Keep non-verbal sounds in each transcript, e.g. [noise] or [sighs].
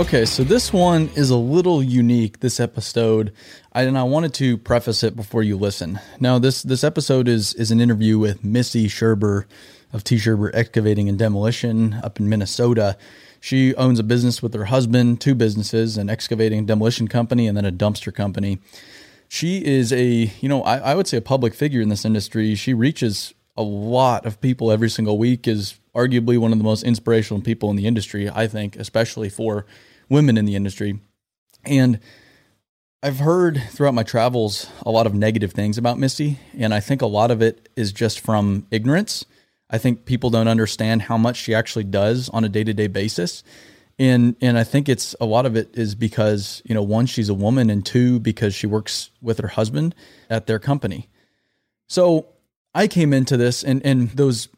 Okay, so this one is a little unique. This episode, I, and I wanted to preface it before you listen. Now, this this episode is is an interview with Missy Scherber of T Scherber Excavating and Demolition up in Minnesota. She owns a business with her husband, two businesses, an excavating and demolition company, and then a dumpster company. She is a, you know, I, I would say a public figure in this industry. She reaches a lot of people every single week. Is arguably one of the most inspirational people in the industry, I think, especially for women in the industry. And I've heard throughout my travels a lot of negative things about Misty, and I think a lot of it is just from ignorance. I think people don't understand how much she actually does on a day to day basis. And and I think it's a lot of it is because, you know, one, she's a woman, and two, because she works with her husband at their company. So I came into this and and those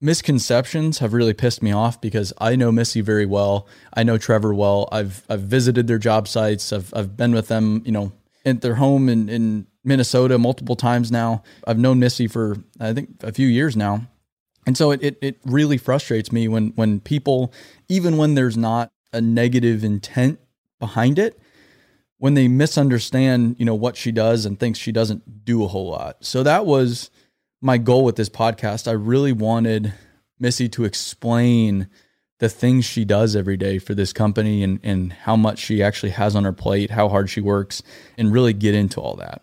misconceptions have really pissed me off because I know Missy very well. I know Trevor well. I've I've visited their job sites. I've I've been with them, you know, at their home in, in Minnesota multiple times now. I've known Missy for I think a few years now. And so it, it, it really frustrates me when when people, even when there's not a negative intent behind it, when they misunderstand, you know, what she does and thinks she doesn't do a whole lot. So that was my goal with this podcast. I really wanted Missy to explain the things she does every day for this company and, and how much she actually has on her plate, how hard she works, and really get into all that.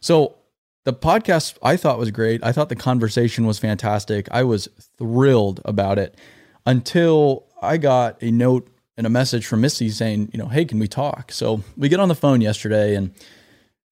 So, the podcast I thought was great. I thought the conversation was fantastic. I was thrilled about it until I got a note and a message from Missy saying, you know, hey, can we talk? So, we get on the phone yesterday and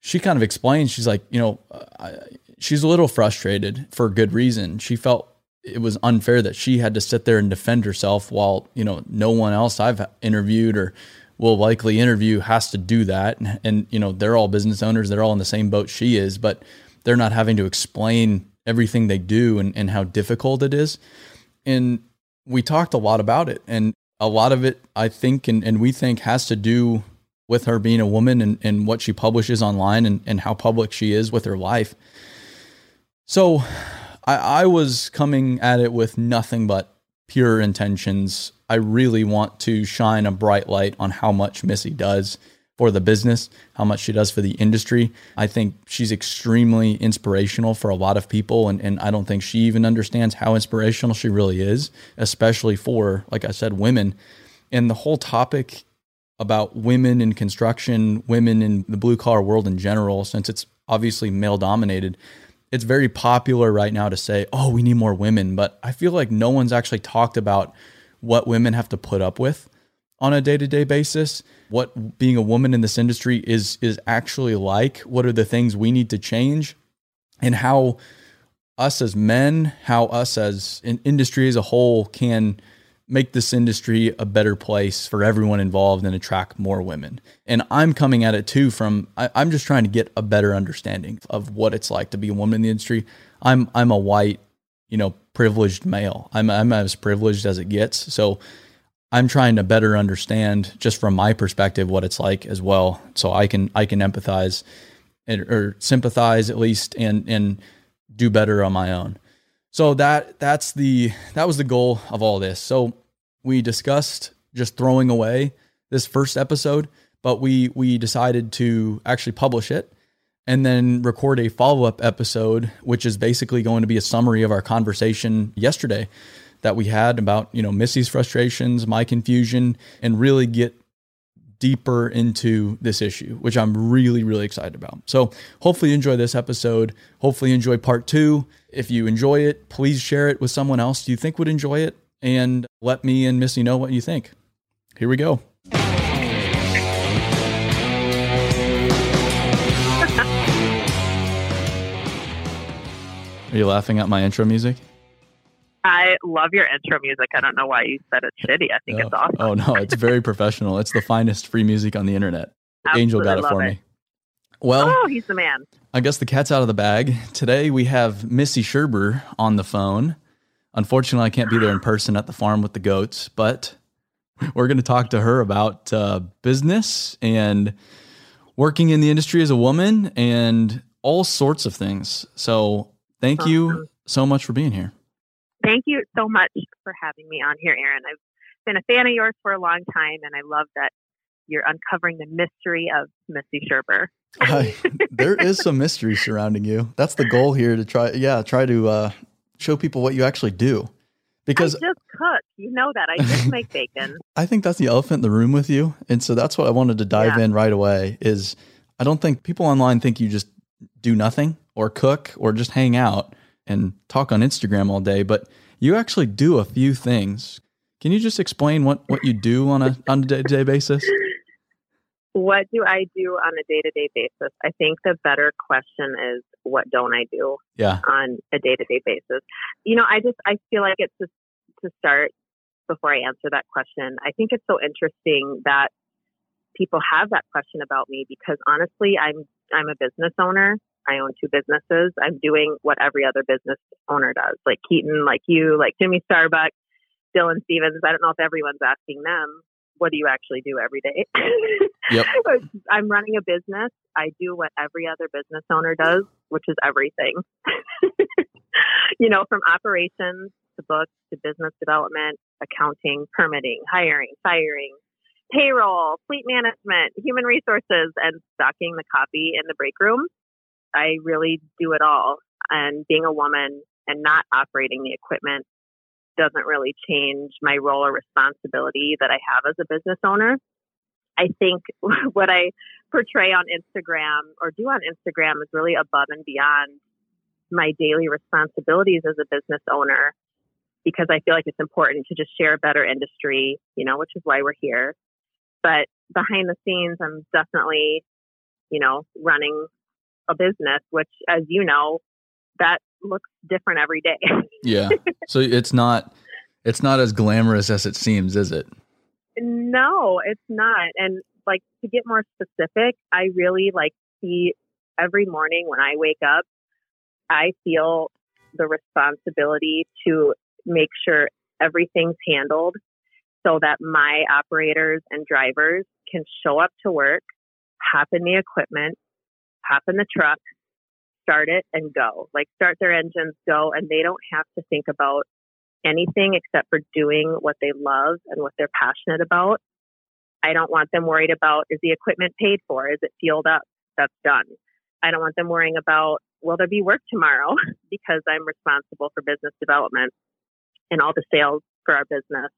she kind of explains, she's like, you know, I, she's a little frustrated for good reason. She felt it was unfair that she had to sit there and defend herself while, you know, no one else I've interviewed or will likely interview has to do that. And, and, you know, they're all business owners, they're all in the same boat she is, but they're not having to explain everything they do and, and how difficult it is. And we talked a lot about it. And a lot of it, I think, and, and we think has to do with her being a woman and, and what she publishes online and, and how public she is with her life. So I, I was coming at it with nothing but pure intentions. I really want to shine a bright light on how much Missy does for the business, how much she does for the industry. I think she's extremely inspirational for a lot of people. And, and I don't think she even understands how inspirational she really is, especially for, like I said, women. And the whole topic about women in construction, women in the blue collar world in general, since it's obviously male dominated, it's very popular right now to say, oh, we need more women. But I feel like no one's actually talked about what women have to put up with on a day-to-day basis what being a woman in this industry is is actually like what are the things we need to change and how us as men how us as an industry as a whole can make this industry a better place for everyone involved and attract more women. And I'm coming at it too from I, am just trying to get a better understanding of what it's like to be a woman in the industry. I'm I'm a white, you know, privileged male. I'm I'm as privileged as it gets. So I'm trying to better understand just from my perspective what it's like as well. So I can I can empathize and, or sympathize at least and and do better on my own. So that that's the that was the goal of all this. So we discussed just throwing away this first episode, but we we decided to actually publish it and then record a follow up episode, which is basically going to be a summary of our conversation yesterday that we had about, you know, Missy's frustrations, my confusion, and really get deeper into this issue, which I'm really, really excited about. So hopefully you enjoy this episode. Hopefully you enjoy part two. If you enjoy it, please share it with someone else you think would enjoy it and let me and Missy know what you think. Here we go. [laughs] Are you laughing at my intro music? I love your intro music. I don't know why you said it's shitty. I think oh, it's awesome. Oh no, it's very [laughs] professional. It's the finest free music on the internet. Angel got it for it. me. Well, oh, he's the man. I guess the cat's out of the bag. Today we have Missy Scherber on the phone. Unfortunately, I can't be there in person at the farm with the goats, but we're going to talk to her about uh, business and working in the industry as a woman and all sorts of things. So, thank awesome. you so much for being here. Thank you so much for having me on here, Aaron. I've been a fan of yours for a long time, and I love that you're uncovering the mystery of Missy Scherber. uh, [laughs] there is some mystery surrounding you. That's the goal here to try, yeah, try to uh, show people what you actually do. Because I just cook, you know that I just [laughs] make bacon. I think that's the elephant in the room with you, and so that's what I wanted to dive yeah. in right away. Is I don't think people online think you just do nothing or cook or just hang out and talk on Instagram all day, but you actually do a few things. Can you just explain what, what you do on a on a day to day basis? What do I do on a day to day basis? I think the better question is what don't I do yeah. on a day to day basis? You know, I just I feel like it's just to start before I answer that question. I think it's so interesting that people have that question about me because honestly, I'm I'm a business owner I own two businesses. I'm doing what every other business owner does, like Keaton, like you, like Jimmy Starbuck, Dylan Stevens. I don't know if everyone's asking them, what do you actually do every day? [laughs] Yep. I'm running a business. I do what every other business owner does, which is everything. [laughs] you know, from operations to books to business development, accounting, permitting, hiring, firing, payroll, fleet management, human resources, and stocking the copy in the break room. I really do it all. And being a woman and not operating the equipment doesn't really change my role or responsibility that I have as a business owner. I think [laughs] what I portray on Instagram or do on Instagram is really above and beyond my daily responsibilities as a business owner because I feel like it's important to just share a better industry, you know, which is why we're here. But behind the scenes, I'm definitely, you know, running a business, which, as you know, that looks different every day. [laughs] yeah. So it's not it's not as glamorous as it seems, is it? No, it's not. And like to get more specific, I really like see every morning when I wake up, I feel the responsibility to make sure everything's handled so that my operators and drivers can show up to work, hop in the equipment, hop in the truck, start it and go. Like start their engines, go, and they don't have to think about anything except for doing what they love and what they're passionate about. I don't want them worried about is the equipment paid for? Is it fueled up? That's done. I don't want them worrying about will there be work tomorrow [laughs] because I'm responsible for business development and all the sales for our business.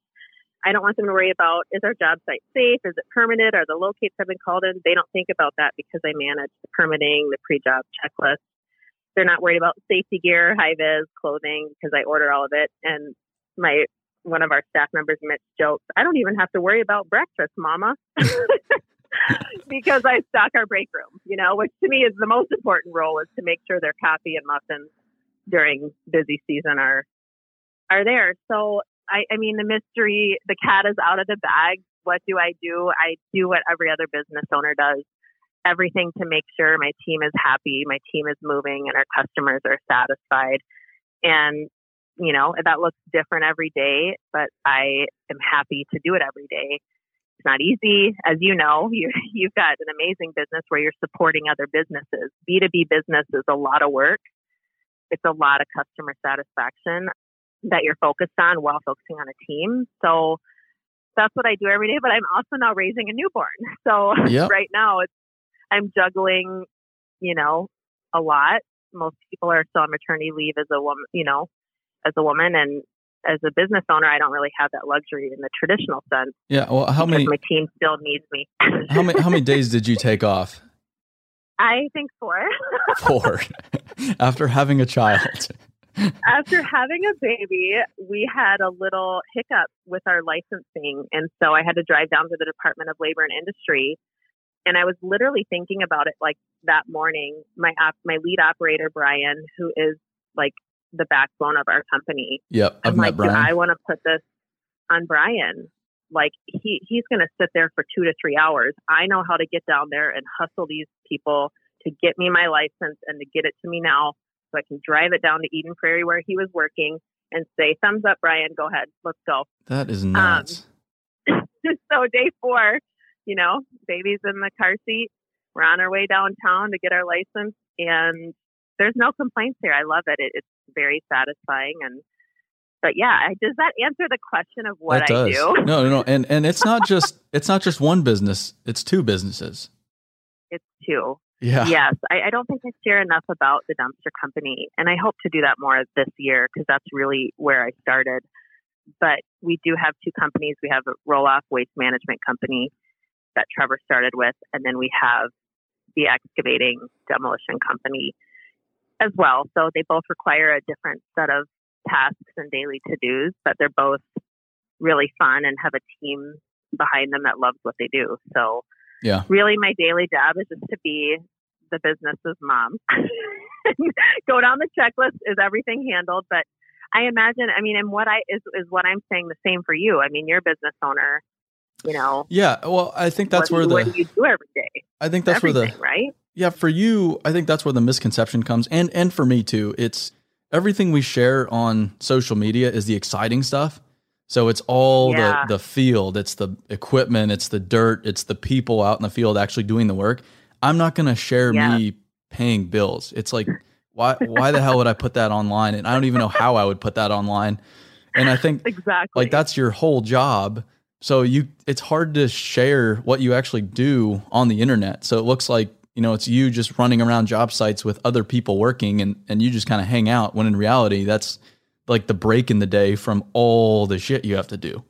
I don't want them to worry about is our job site safe? Is it permitted? Are the locates have been called in? They don't think about that because I manage the permitting, the pre-job checklist. They're not worried about safety gear, high vis, clothing because I order all of it. And my one of our staff members, Mitch, jokes, I don't even have to worry about breakfast, Mama. [laughs] because I stock our break room, you know, which to me is the most important role is to make sure their coffee and muffins during busy season are are there. So I, I mean, the mystery, the cat is out of the bag. What do I do? I do what every other business owner does everything to make sure my team is happy, my team is moving, and our customers are satisfied. And, you know, that looks different every day, but I am happy to do it every day. It's not easy. As you know, [laughs] you, you've got an amazing business where you're supporting other businesses. B2B business is a lot of work. It's a lot of customer satisfaction that you're focused on while focusing on a team. So that's what I do every day. But I'm also now raising a newborn. [laughs] So yep. right now it's I'm juggling you know, a lot. Most people are still on maternity leave as a woman, you know, as a woman, and as a business owner, I don't really have that luxury in the traditional sense. Yeah. Well, how many? My team still needs me. how many? How many days did you take off? I think four. [laughs] four. [laughs] After having a child. After having a baby, we had a little hiccup with our licensing, and so I had to drive down to the Department of Labor and Industry. And I was literally thinking about it like that morning. My op- my lead operator Brian, who is like the backbone of our company. Yep, I'm like, Brian. I want to put this on Brian. Like he he's going to sit there for two to three hours. I know how to get down there and hustle these people to get me my license and to get it to me now, so I can drive it down to Eden Prairie where he was working and say, "Thumbs up, Brian. Go ahead, let's go." That is um, nuts. Um, [laughs] so day four, you know, baby's in the car seat. We're on our way downtown to get our license, and there's no complaints here. I love it. it it's very satisfying and but yeah, does that answer the question of what I do? No, no, no. And and it's not [laughs] just it's not just one business, it's two businesses. It's two. Yeah. Yes. I, I don't think I share enough about the dumpster company. And I hope to do that more this year because that's really where I started. But we do have two companies. We have a roll off waste management company that Trevor started with, and then we have the excavating demolition company as well. So they both require a different set of tasks and daily to dos, but they're both really fun and have a team behind them that loves what they do. So, yeah, really, my daily job is just to be the business's mom. [laughs] Go down the checklist. Is everything handled? But I imagine, I mean, and what I is is what I'm saying the same for you. I mean, you're a business owner. You know. Yeah. Well, I think that's where the what do you do every day. I think that's where the right yeah, for you, I think that's where the misconception comes, and and for me too. It's everything we share on social media is the exciting stuff. So it's all yeah. the the field, it's the equipment, it's the dirt, it's the people out in the field actually doing the work. I'm not going to share yeah. me paying bills. It's like why why the hell would I put that online? And I don't even know how I would put that online. And I think exactly like that's your whole job. So you it's hard to share what you actually do on the internet. So it looks like you know, it's you just running around job sites with other people working and, and you just kind of hang out when in reality that's like the break in the day from all the shit you have to do.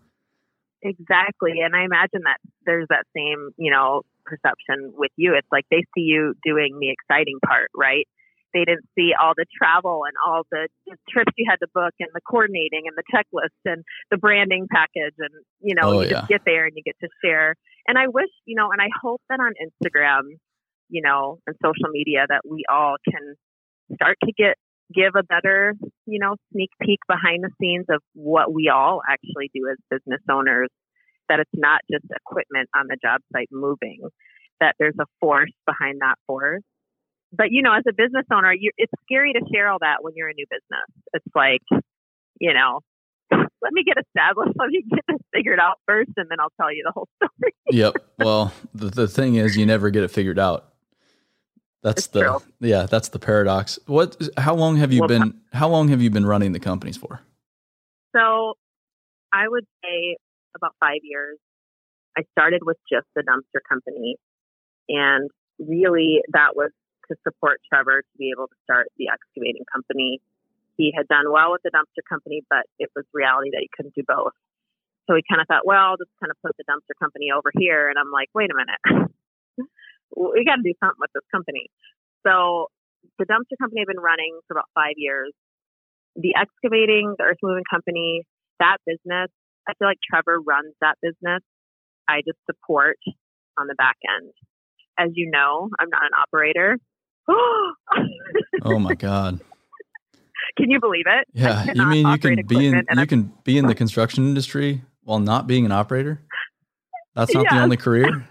Exactly. And I imagine that there's that same, you know, perception with you. It's like they see you doing the exciting part, right? They didn't see all the travel and all the trips you had to book and the coordinating and the checklist and the branding package. And, you know, oh, you yeah. just get there and you get to share. And I wish, you know, and I hope that on Instagram, you know, and social media that we all can start to get give a better, you know, sneak peek behind the scenes of what we all actually do as business owners. That it's not just equipment on the job site moving, that there's a force behind that force. But you know, as a business owner, you, it's scary to share all that when you're a new business. It's like, you know, [laughs] let me get established. [laughs] Let me get this figured out first, and then I'll tell you the whole story. yep. Well, the, the thing is, you never get it figured out. That's it's the true. yeah, that's the paradox. What how long have you well, been uh how long have you been running the companies for? So I would say about 5 years. I started with just the dumpster company and really that was to support Trevor to be able to start the excavating company. He had done well with the dumpster company, but it was reality that he couldn't do both. So we kind of thought, well, I'll just kind of put the dumpster company over here. And I'm like, wait a minute. [laughs] we got to do something with this company. So the dumpster company had been running for about five years. The excavating, the earth moving company, that business, I feel like Trevor runs that business. I just support on the back end. As you know, I'm not an operator. oh my [laughs] god. Can you believe it? Yeah, you mean you can be in you can be in the [laughs] construction industry while not being an operator? That's not the only career.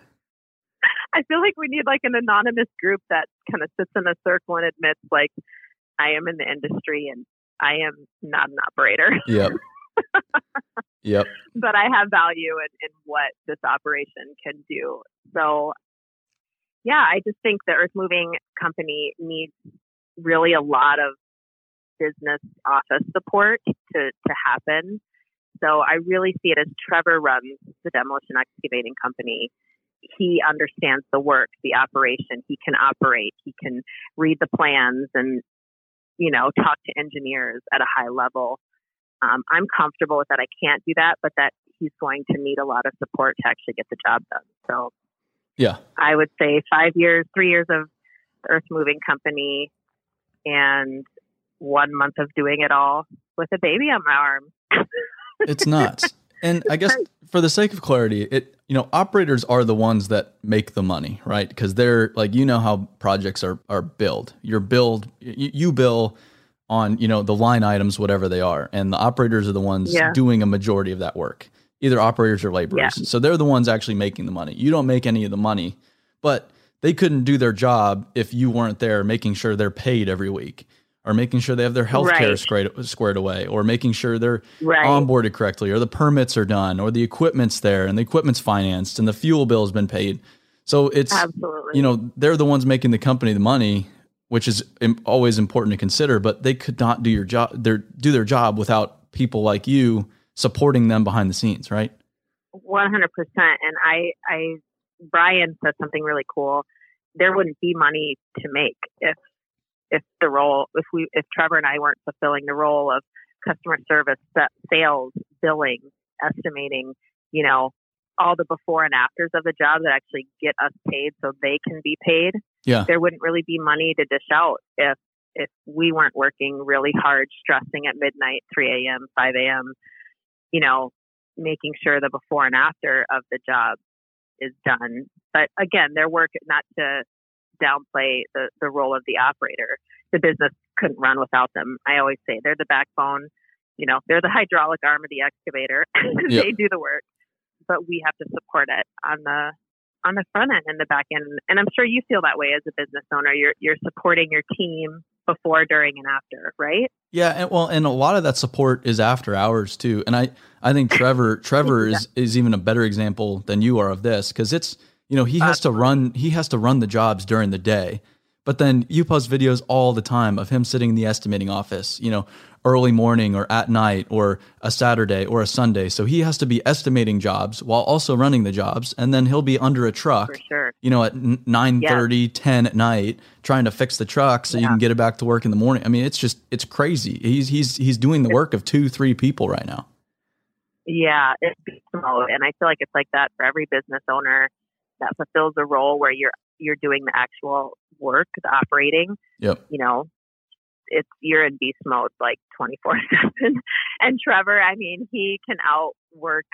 I feel like we need like an anonymous group that kind of sits in a circle and admits like I am in the industry and I am not an operator. [laughs] Yep. yep. But I have value in, in what this operation can do. So yeah, I just think the earth moving company needs really a lot of business office support to, to happen. So I really see it as Trevor runs the demolition excavating company he understands the work, the operation. He can operate. He can read the plans and, you know, talk to engineers at a high level. Um, I'm comfortable with that. I can't do that, but that he's going to need a lot of support to actually get the job done. So, yeah, I would say five years, three years of earth moving company, and one month of doing it all with a baby on my arm. it's nuts. [laughs] And I guess for the sake of clarity, it you know operators are the ones that make the money, right? Because they're like you know how projects are are billed. You're billed, you, you bill on you know the line items, whatever they are, and the operators are the ones yeah. doing a majority of that work. Either operators or laborers, yeah. so they're the ones actually making the money. You don't make any of the money, but they couldn't do their job if you weren't there making sure they're paid every week or making sure they have their health care right. squared, squared away or making sure they're right. onboarded correctly or the permits are done or the equipment's there and the equipment's financed and the fuel bill has been paid. So it's, Absolutely. you know, they're the ones making the company the money, which is always important to consider, but they could not do your job, their, do their job without people like you supporting them behind the scenes, right? 100%. And I, I, Brian said something really cool. There wouldn't be money to make if if the role if we if Trevor and I weren't fulfilling the role of customer service, sales, billing, estimating, you know, all the before and afters of the job that actually get us paid so they can be paid. Yeah. There wouldn't really be money to dish out if if we weren't working really hard, stressing at midnight, 3 a.m., 5 a.m., you know, making sure the before and after of the job is done. But again, their work not to downplay the, the role of the operator. The business couldn't run without them. I always say they're the backbone. You know, they're the hydraulic arm of the excavator. [laughs] Yep. they do the work, but we have to support it on the on the front end and the back end. And I'm sure you feel that way as a business owner. You're you're supporting your team before, during, and after, right? Yeah, and well, and a lot of that support is after hours too. And I I think Trevor [laughs] Trevor is is even a better example than you are of this because it's you know, he has to run he has to run the jobs during the day. But then you post videos all the time of him sitting in the estimating office, you know, early morning or at night or a Saturday or a Sunday. So he has to be estimating jobs while also running the jobs. And then he'll be under a truck, sure. you know, at 9 30, 10 at night, trying to fix the truck so yeah. you can get it back to work in the morning. I mean, it's just, it's crazy. He's, he's, he's doing the work of two, three people right now. Yeah, it's. And I feel like it's like that for every business owner that fulfills a role where you're you're doing the actual work, the operating. Yep. You know, it's you're in beast mode like 24 seven. [laughs] And Trevor, I mean, he can outwork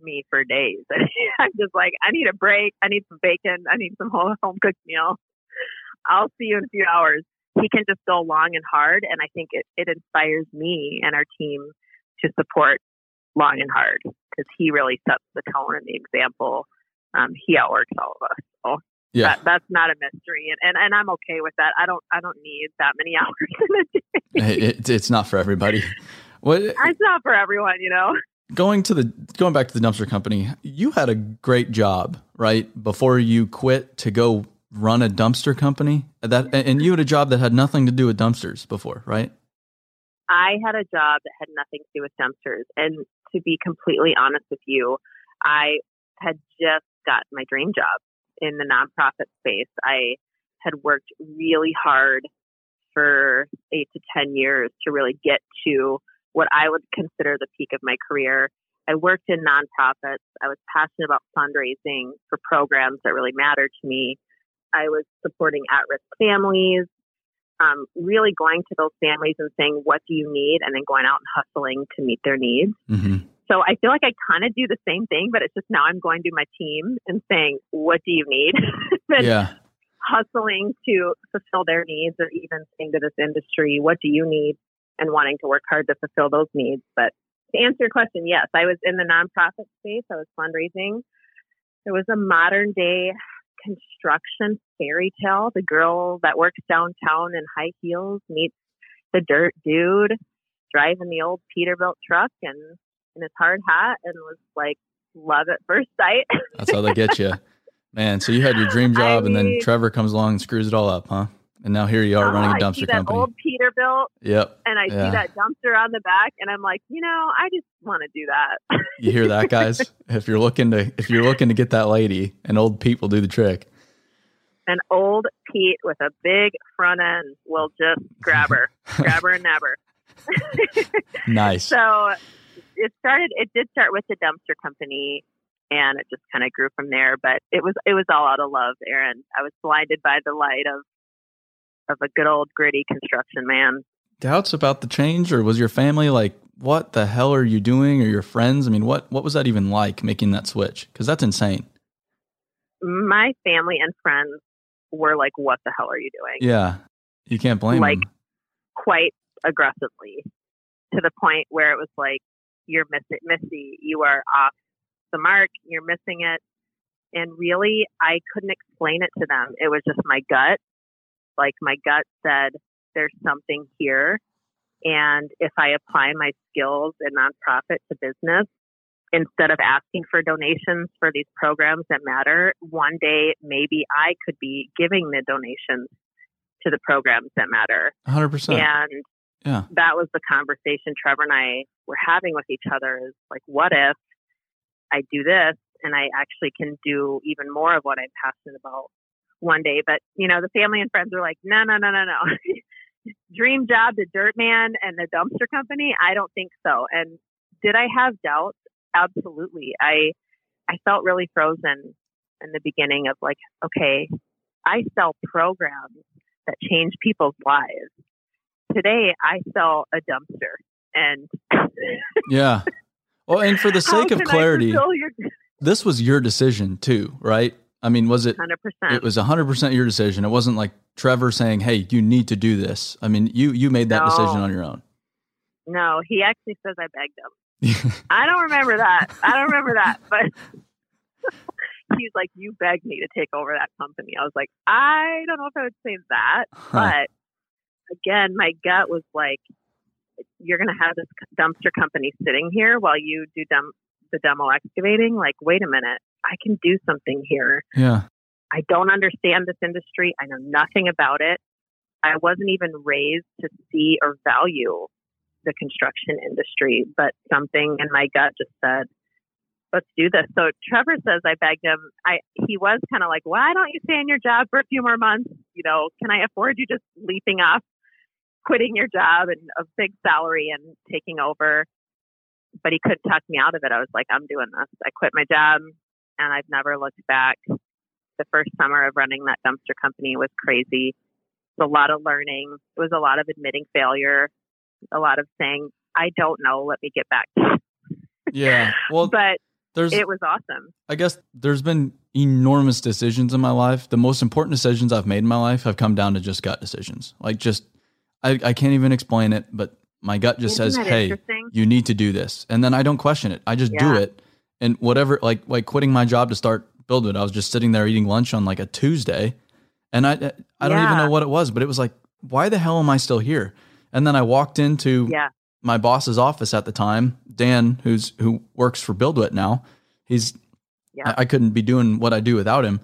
me for days. [laughs] I'm just like, I need a break. I need some bacon. I need some home, home cooked meal. I'll see you in a few hours. He can just go long and hard, and I think it, it inspires me and our team to support long and hard because he really sets the tone and the example um, he outworks all of us. So yeah. That, that's not a mystery, and, and and I'm okay with that. I don't I don't need that many [laughs] hours in a day. it, it's not for everybody. What? [laughs] It's not for everyone, you know. Going to the going back to the dumpster company, you had a great job, right? Before you quit to go run a dumpster company, that and you had a job that had nothing to do with dumpsters before, right? I had a job that had nothing to do with dumpsters, and to be completely honest with you, I had just got my dream job in the nonprofit space. I had worked really hard for eight to 10 years to really get to what I would consider the peak of my career. I worked in nonprofits. I was passionate about fundraising for programs that really mattered to me. I was supporting at risk families, um, really going to those families and saying, What do you need? and then going out and hustling to meet their needs. Mm-hmm. So I feel like I kind of do the same thing, but it's just now I'm going to my team and saying, what do you need? [laughs] and yeah. hustling to fulfill their needs or even saying to this industry, what do you need? And wanting to work hard to fulfill those needs. But to answer your question, yes, I was in the nonprofit space. I was fundraising. There was a modern day construction fairy tale. The girl that works downtown in high heels meets the dirt dude driving the old Peterbilt truck and in his hard hat and was like love at first sight. [laughs] That's how they get you, man. So you had your dream [laughs] job, I mean, and then Trevor comes along and screws it all up, huh? And now here you are Oh, running a ah, I see dumpster that company. old Peterbilt, yep. and I Yeah. see that dumpster on the back, and I'm like, you know, I just want to do that. [laughs] You hear that, guys? if you're looking to if you're looking to get that lady, an old Pete will do the trick. An old Pete with a big front end will just grab her, grab her and nab her. Nice. So it started. It did start with the dumpster company, and it just kind of grew from there. But it was it was all out of love, Aaron. I was blinded by the light of of a good old gritty construction man. Doubts about the change, or was your family like, "What the hell are you doing?" Or your friends? I mean, what what was that even like making that switch? Because that's insane. My family and friends were like, "What the hell are you doing?" Yeah, you can't blame Like- them. Quite aggressively, to the point where it was like, "You're missing, Missy. You are off the mark. You're missing it." And really, I couldn't explain it to them. It was just my gut. Like my gut said, "There's something here." And if I apply my skills in nonprofit to business, instead of asking for donations for these programs that matter, one day maybe I could be giving the donations to the programs that matter. hundred percent. And Yeah. that was the conversation Trevor and I were having with each other is like, what if I do this and I actually can do even more of what I'm passionate about one day? But, you know, the family and friends were like, no, no, no, no, no. [laughs] Dream job, the dirt man and the dumpster company? I don't think so. And did I have doubts? Absolutely. I, I felt really frozen in the beginning of like, okay, I sell programs that change people's lives today I sell a dumpster and [laughs] Yeah. Well, and for the sake of clarity, your this was your decision too, right? I mean, was it? 100%. It was hundred percent your decision. It wasn't like Trevor saying, "Hey, you need to do this." I mean, you you made that No. decision on your own. no, he actually says I begged him. [laughs] I don't remember that. I don't remember that, but [laughs] he's like, "You begged me to take over that company." I was like, "I don't know if I would say that, Huh. but again, my gut was like, you're going to have this dumpster company sitting here while you do the demo excavating. Like, wait a minute, I can do something here. yeah. I don't understand this industry. I know nothing about it. I wasn't even raised to see or value the construction industry, but something in my gut just said, let's do this. So Trevor says I begged him. I he was kind of like, why don't you stay in your job for a few more months? You know, can I afford you just leaping off, quitting your job and a big salary and taking over? But he couldn't talk me out of it. I was like, I'm doing this. I quit my job and I've never looked back. The first summer of running that dumpster company was crazy. It was a lot of learning. It was a lot of admitting failure, a lot of saying, I don't know, let me get back. Yeah. [laughs] Well, but there's it was awesome. I guess there's been enormous decisions in my life. The most important decisions I've made in my life have come down to just gut decisions. Like just I, I can't even explain it, but my gut just Isn't says, "Hey, you need to do this," and then I don't question it. I just do it, and whatever. Like like quitting my job to start BuildWitt. I was just sitting there eating lunch on like a Tuesday, and I I don't even know what it was, but it was like, why the hell am I still here? And then I walked into Yeah. my boss's office at the time, Dan, who's who works for BuildWitt now. He's Yeah. I, I couldn't be doing what I do without him.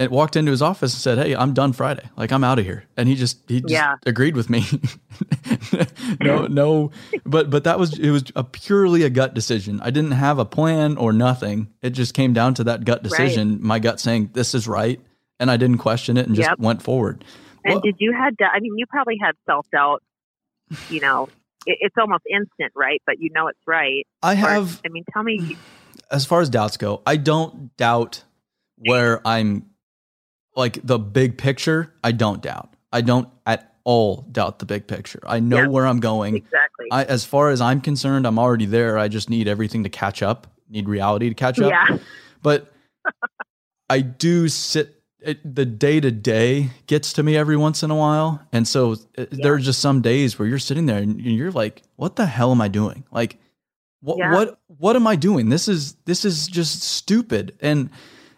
And walked into his office and said, "Hey, I'm done Friday. Like I'm out of here." And he just he just Yeah. agreed with me. [laughs] no, no, but but that was it was a purely a gut decision. I didn't have a plan or nothing. It just came down to that gut decision. My gut saying this is right, and I didn't question it and just Yep. went forward. And Well- did you had? I mean, you probably had self doubt. You know, it, it's almost instant, right? But you know it's right. I Or- have I mean, tell me. [sighs] as far as doubts go, I don't doubt where I'm like the big picture. I don't doubt. I don't at all doubt the big picture. I know Yep. where I'm going. Exactly. I, as far as I'm concerned, I'm already there. I just need everything to catch up. Need reality to catch up. yeah. But I do sit. It, the day to day gets to me every once in a while, and so uh, there are just some days where you're sitting there and you're like, "What the hell am I doing? Like, what Yeah. what what am I doing? This is this is just stupid." And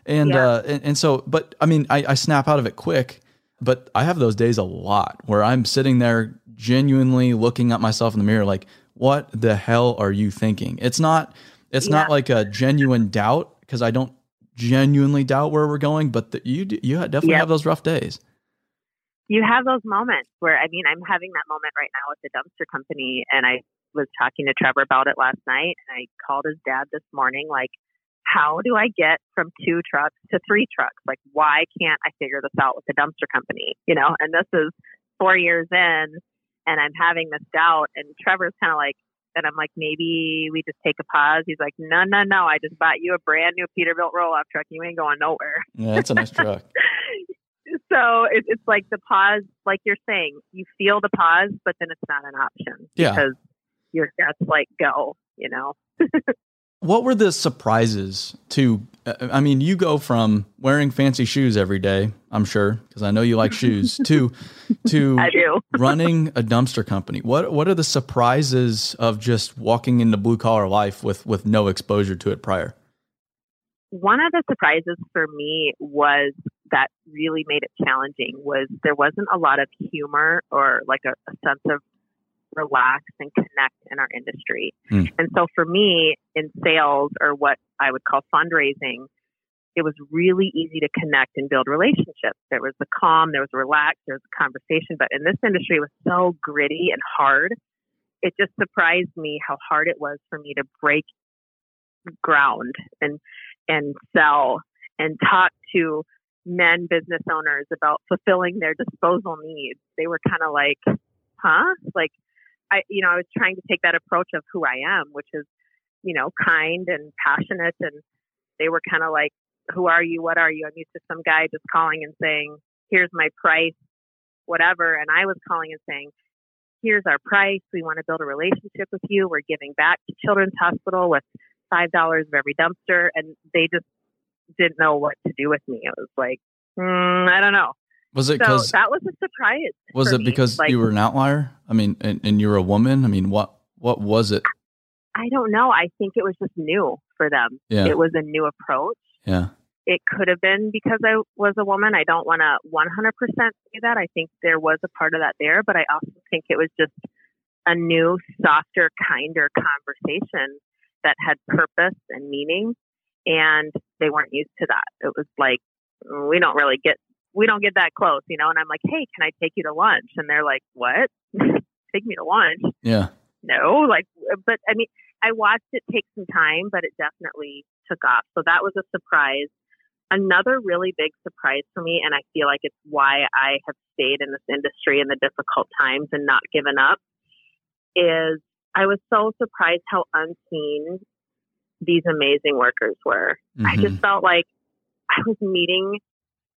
and Yeah. uh and, and so, but I mean, I, I snap out of it quick. But I have those days a lot where I'm sitting there genuinely looking at myself in the mirror, like, "What the hell are you thinking?" It's not it's not like a genuine doubt because I don't genuinely doubt where we're going, but the, you you definitely Yep. have those rough days. you have those moments where I mean, I'm having that moment right now with the dumpster company, and I was talking to Trevor about it last night, and I called his dad this morning, like, how do I get from two trucks to three trucks? Like, why can't I figure this out with the dumpster company? You know, and this is four years in, and I'm having this doubt, and Trevor's kind of like, and I'm like, maybe we just take a pause. He's like, no, no, no. I just bought you a brand new Peterbilt roll off truck. You ain't going nowhere. Yeah, that's a nice truck. [laughs] so it, it's like the pause, like you're saying, you feel the pause, but then it's not an option Yeah. because your gut's like go, you know. [laughs] What were the surprises to? I mean, you go from wearing fancy shoes every day, I'm sure, because I know you like shoes, [laughs] to to I do. [laughs] running a dumpster company. What what are the surprises of just walking into blue collar life with with no exposure to it prior? One of the surprises for me was that really made it challenging was there wasn't a lot of humor or like a, a sense of relax and connect in our industry. Hmm. And so for me in sales or what I would call fundraising, it was really easy to connect and build relationships. There was the calm, there was relax, there was a conversation. But in this industry, it was so gritty and hard. It just surprised me how hard it was for me to break ground and and sell and talk to men business owners about fulfilling their disposal needs. They were kind of like, huh? Like I you know, I was trying to take that approach of who I am, which is, you know, kind and passionate and they were kind of like, Who are you? What are you? I'm used to some guy just calling and saying, Here's my price, whatever and I was calling and saying, Here's our price. We want to build a relationship with you. We're giving back to Children's Hospital with five dollars of every dumpster and they just didn't know what to do with me. It was like, mm, I don't know. Was it So because that was a surprise. was it because Like, you were an outlier? I mean, and, and you're a woman. I mean, what what was it? I don't know. I think it was just new for them. Yeah, It was a new approach. yeah, It could have been because I was a woman. I don't want to 100% say that. I think there was a part of that there, but I also think it was just a new, softer, kinder conversation that had purpose and meaning. And they weren't used to that. It was like, "Mm, we don't really get, we don't get that close, you know? And I'm like, hey, can I take you to lunch? And they're like, what? [laughs] take me to lunch? yeah. no, like, but I mean, I watched it take some time, but it definitely took off. So that was a surprise. Another really big surprise for me, and I feel like it's why I have stayed in this industry in the difficult times and not given up, is I was so surprised how unseen these amazing workers were. I Mhm. just felt like I was meeting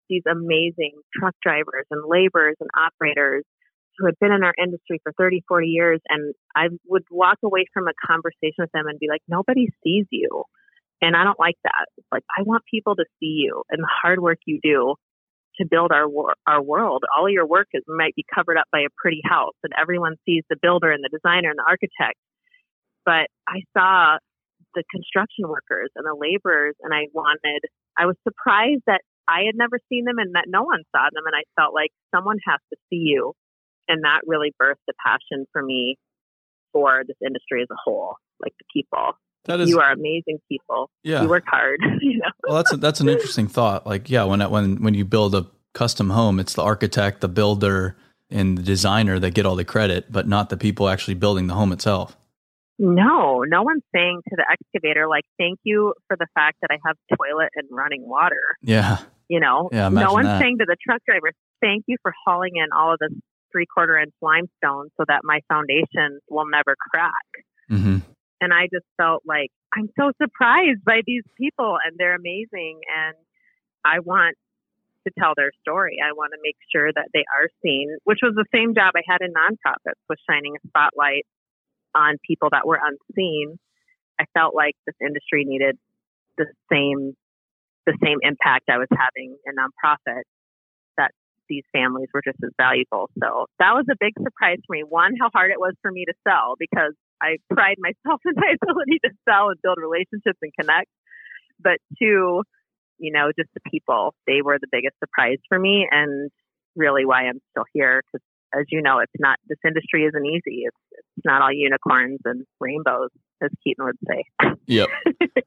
these amazing truck drivers and laborers and operators who had been in our industry for 30, 40 years. And I would walk away from a conversation with them and be like, nobody sees you. And I don't like that. It's like, I want people to see you and the hard work you do to build our wor- our world. All your work is might be covered up by a pretty house, and everyone sees the builder and the designer and the architect. But I saw the construction workers and the laborers, and I wanted. I was surprised that I had never seen them and that no one saw them, and I felt like someone has to see you, and that really birthed a passion for me for this industry as a whole, like the people. That is you are amazing people. yeah. You work hard. [laughs] You know. Well, that's a, that's an interesting thought. Like, yeah, when when when you build a custom home, it's the architect, the builder, and the designer that get all the credit, but not the people actually building the home itself. No, no one's saying to the excavator, like, thank you for the fact that I have toilet and running water. Yeah, You know, Yeah, no one's that. saying to the truck driver, thank you for hauling in all of this three quarter inch limestone so that my foundation will never crack. hmm And I just felt like I'm so surprised by these people and they're amazing. And I want to tell their story. I want to make sure that they are seen, which was the same job I had in nonprofits, was shining a spotlight on people that were unseen. I felt like this industry needed the same the same impact I was having in nonprofit that these families were just as valuable. So that was a big surprise for me. One, how hard it was for me to sell because I pride myself [laughs] in my ability to sell and build relationships and connect. But two, you know, just the people, they were the biggest surprise for me and really why I'm still here. Because as you know, it's not, this industry isn't easy. It's, it's not all unicorns and rainbows, as Keaton would say. Yep. [laughs]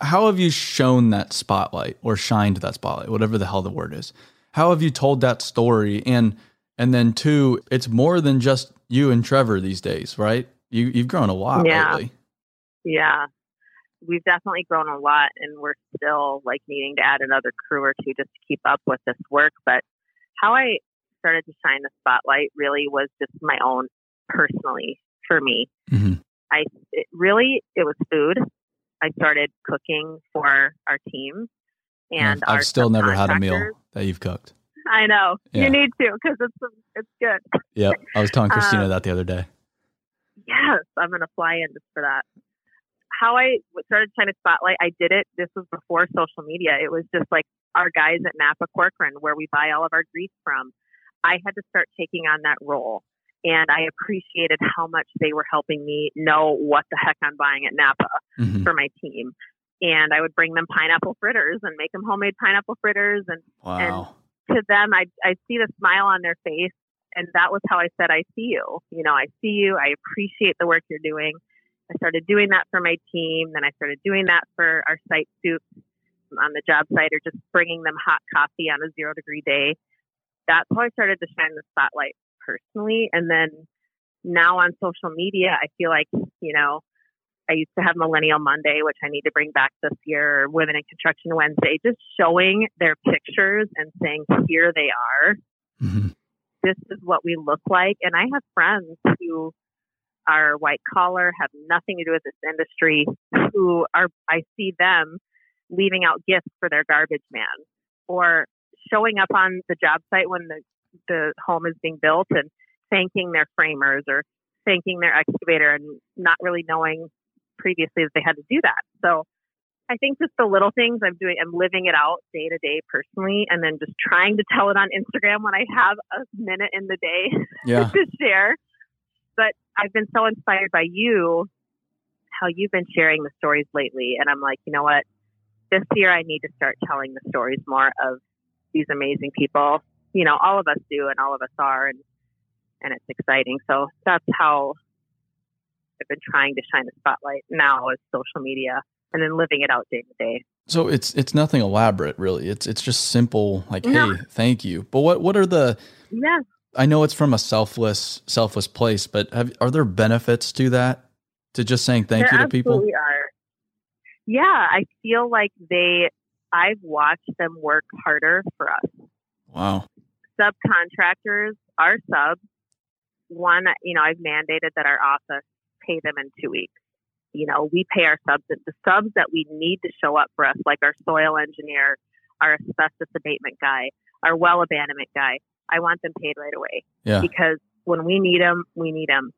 How have you shown that spotlight or shined that spotlight, whatever the hell the word is? how have you told that story? And and then two, it's more than just you and Trevor these days, right? You you've grown a lot Yeah. lately. Yeah. We've definitely grown a lot and we're still like needing to add another crew or two just to keep up with this work. But how I started to shine the spotlight really was just my own personally for me. Mhm. I it really it was food. I started cooking for our team and I've, still never had a meal that you've cooked. I know Yeah. you need to because it's it's good. Yep. I was telling [laughs] Christina Um, that the other day. Yes, I'm going to fly in just for that. How I started trying to spotlight, I did it. This was before social media. It was just like our guys at Napa Corcoran, where we buy all of our grease from. I had to start taking on that role. And I appreciated how much they were helping me know what the heck I'm buying at Napa Mhm. for my team. And I would bring them pineapple fritters and make them homemade pineapple fritters. And Wow. to them, I I see the smile on their face, and that was how I said, "I see you. You know, I see you. I appreciate the work you're doing." I started doing that for my team, then I started doing that for our site soups on the job site, or just bringing them hot coffee on a zero degree day. That's how I started to shine the spotlight personally, and then now on social media, I feel like you know. I used to have Millennial Monday, which I need to bring back this year, Women in Construction Wednesday, just showing their pictures and saying, here they are. Mhm. This is what we look like. And I have friends who are white collar, have nothing to do with this industry, who are, I see them leaving out gifts for their garbage man or showing up on the job site when the, the home is being built and thanking their framers or thanking their excavator and not really knowing previously that they had to do that. So I think just the little things I'm doing, I'm living it out day to day personally, and then just trying to tell it on Instagram when I have a minute in the day Yeah. [laughs] to share. But I've been so inspired by you, how you've been sharing the stories lately. And I'm like, you know what? This year I need to start telling the stories more of these amazing people. You know, all of us do and all of us are and and it's exciting. So that's how I've been trying to shine the spotlight now is social media and then living it out day to day. So it's it's nothing elaborate really. It's it's just simple like No. hey, thank you. But what what are the Yeah. I know it's from a selfless selfless place, but have, are there benefits to that? To just saying thank there you to people? are. Yeah, I feel like they I've watched them work harder for us. Wow. Subcontractors, our subs, one, you know, I've mandated that our office pay them in two weeks. You know, we pay our subs, the subs that we need to show up for us, like our soil engineer, our asbestos abatement guy, our well abandonment guy. I want them paid right away Yeah. because when we need them, we need them.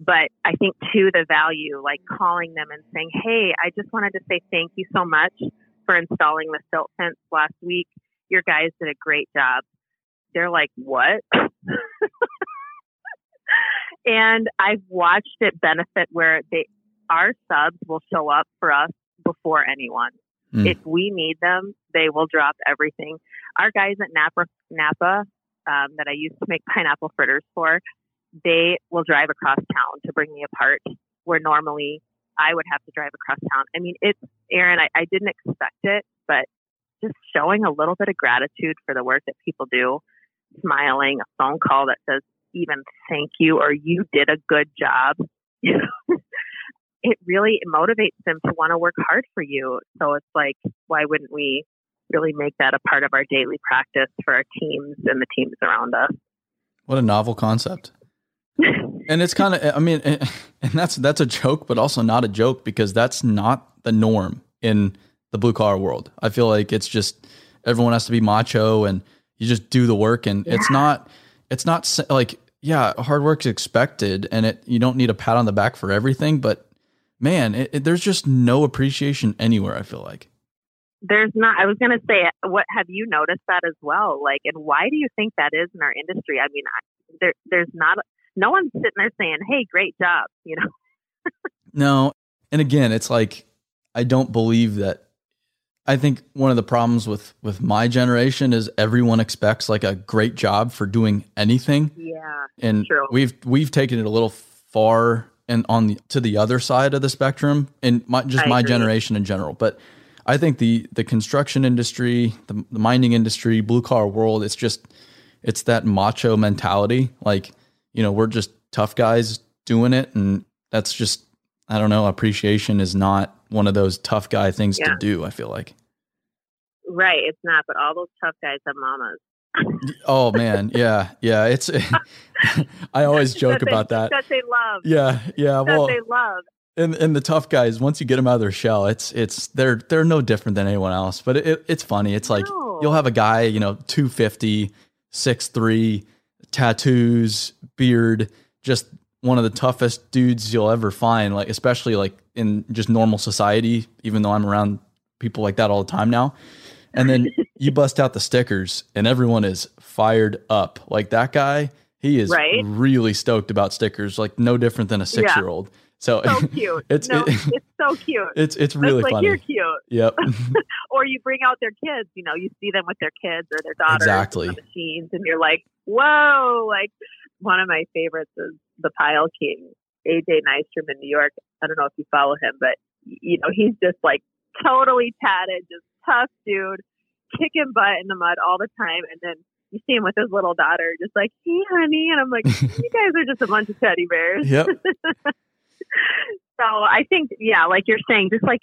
But I think too, the value, like calling them and saying, Hey, I just wanted to say thank you so much for installing the silt fence last week. Your guys did a great job. They're like, what? and I've watched it benefit where they, our subs will show up for us before anyone. Mm. If we need them, they will drop everything. Our guys at Napa, Napa um, that I used to make pineapple fritters for, they will drive across town to bring me a part where normally I would have to drive across town. I mean, it's Aaron, I, I didn't expect it, but just showing a little bit of gratitude for the work that people do, smiling, a phone call that says even thank you or you did a good job. [laughs] It really motivates them to want to work hard for you. So it's like, why wouldn't we really make that a part of our daily practice for our teams and the teams around us? What a novel concept. And it's kind of I mean [laughs] and that's that's a joke but also not a joke because that's not the norm in the blue collar world. I feel like it's just everyone has to be macho and you just do the work and it's not it's not like yeah, hard work's expected and it you don't need a pat on the back for everything but man, it, it- there's just no appreciation anywhere I feel like. There's not, I was going to say, what have you noticed that as well? Like, and why do you think that is in our industry? I mean, I, there, there's not, no one's sitting there saying, hey, great job, you know? No. And again, it's like I don't believe that I think one of the problems with with my generation is everyone expects like a great job for doing anything. Yeah. And True. we've we've taken it a little far and on the to the other side of the spectrum and my, just I my agree. generation in general. But I think the the construction industry, the, the mining industry, blue collar world, it's just it's that macho mentality. Like, you know, we're just tough guys doing it and that's just I don't know, appreciation is not one of those tough guy things yeah. to do, I feel like. Right, it's not, but all those tough guys have mamas. oh man, yeah, yeah. It's [laughs] [laughs] I always joke that about they, that. That they love. Yeah, yeah. That well, they love. And and the tough guys, once you get them out of their shell, it's it's they're they're no different than anyone else. But it, it's funny. It's like no. you'll have a guy, you know, 250, 6'3", tattoos, beard, just one of the toughest dudes you'll ever find. Like especially like in just normal society. Even though I'm around people like that all the time now, and then [laughs] you bust out the stickers, and everyone is fired up. Like that guy, he is right? really stoked about stickers. Like no different than a six year old. So, so cute. [laughs] it's no, it, it's so cute. It's it's really like funny. You're cute. Yep. [laughs] or you bring out their kids. You know, you see them with their kids or their daughters. Exactly. Machines, and you're like, whoa! Like one of my favorites is the Pile King, AJ Nystrom in New York. I don't know if you follow him, but you know he's just like totally tatted, just tough dude, kicking butt in the mud all the time, and then you see him with his little daughter, just like, hey, honey. And I'm like, [laughs] you guys are just a bunch of teddy bears. Yep. [laughs] so I think, yeah, like you're saying, just like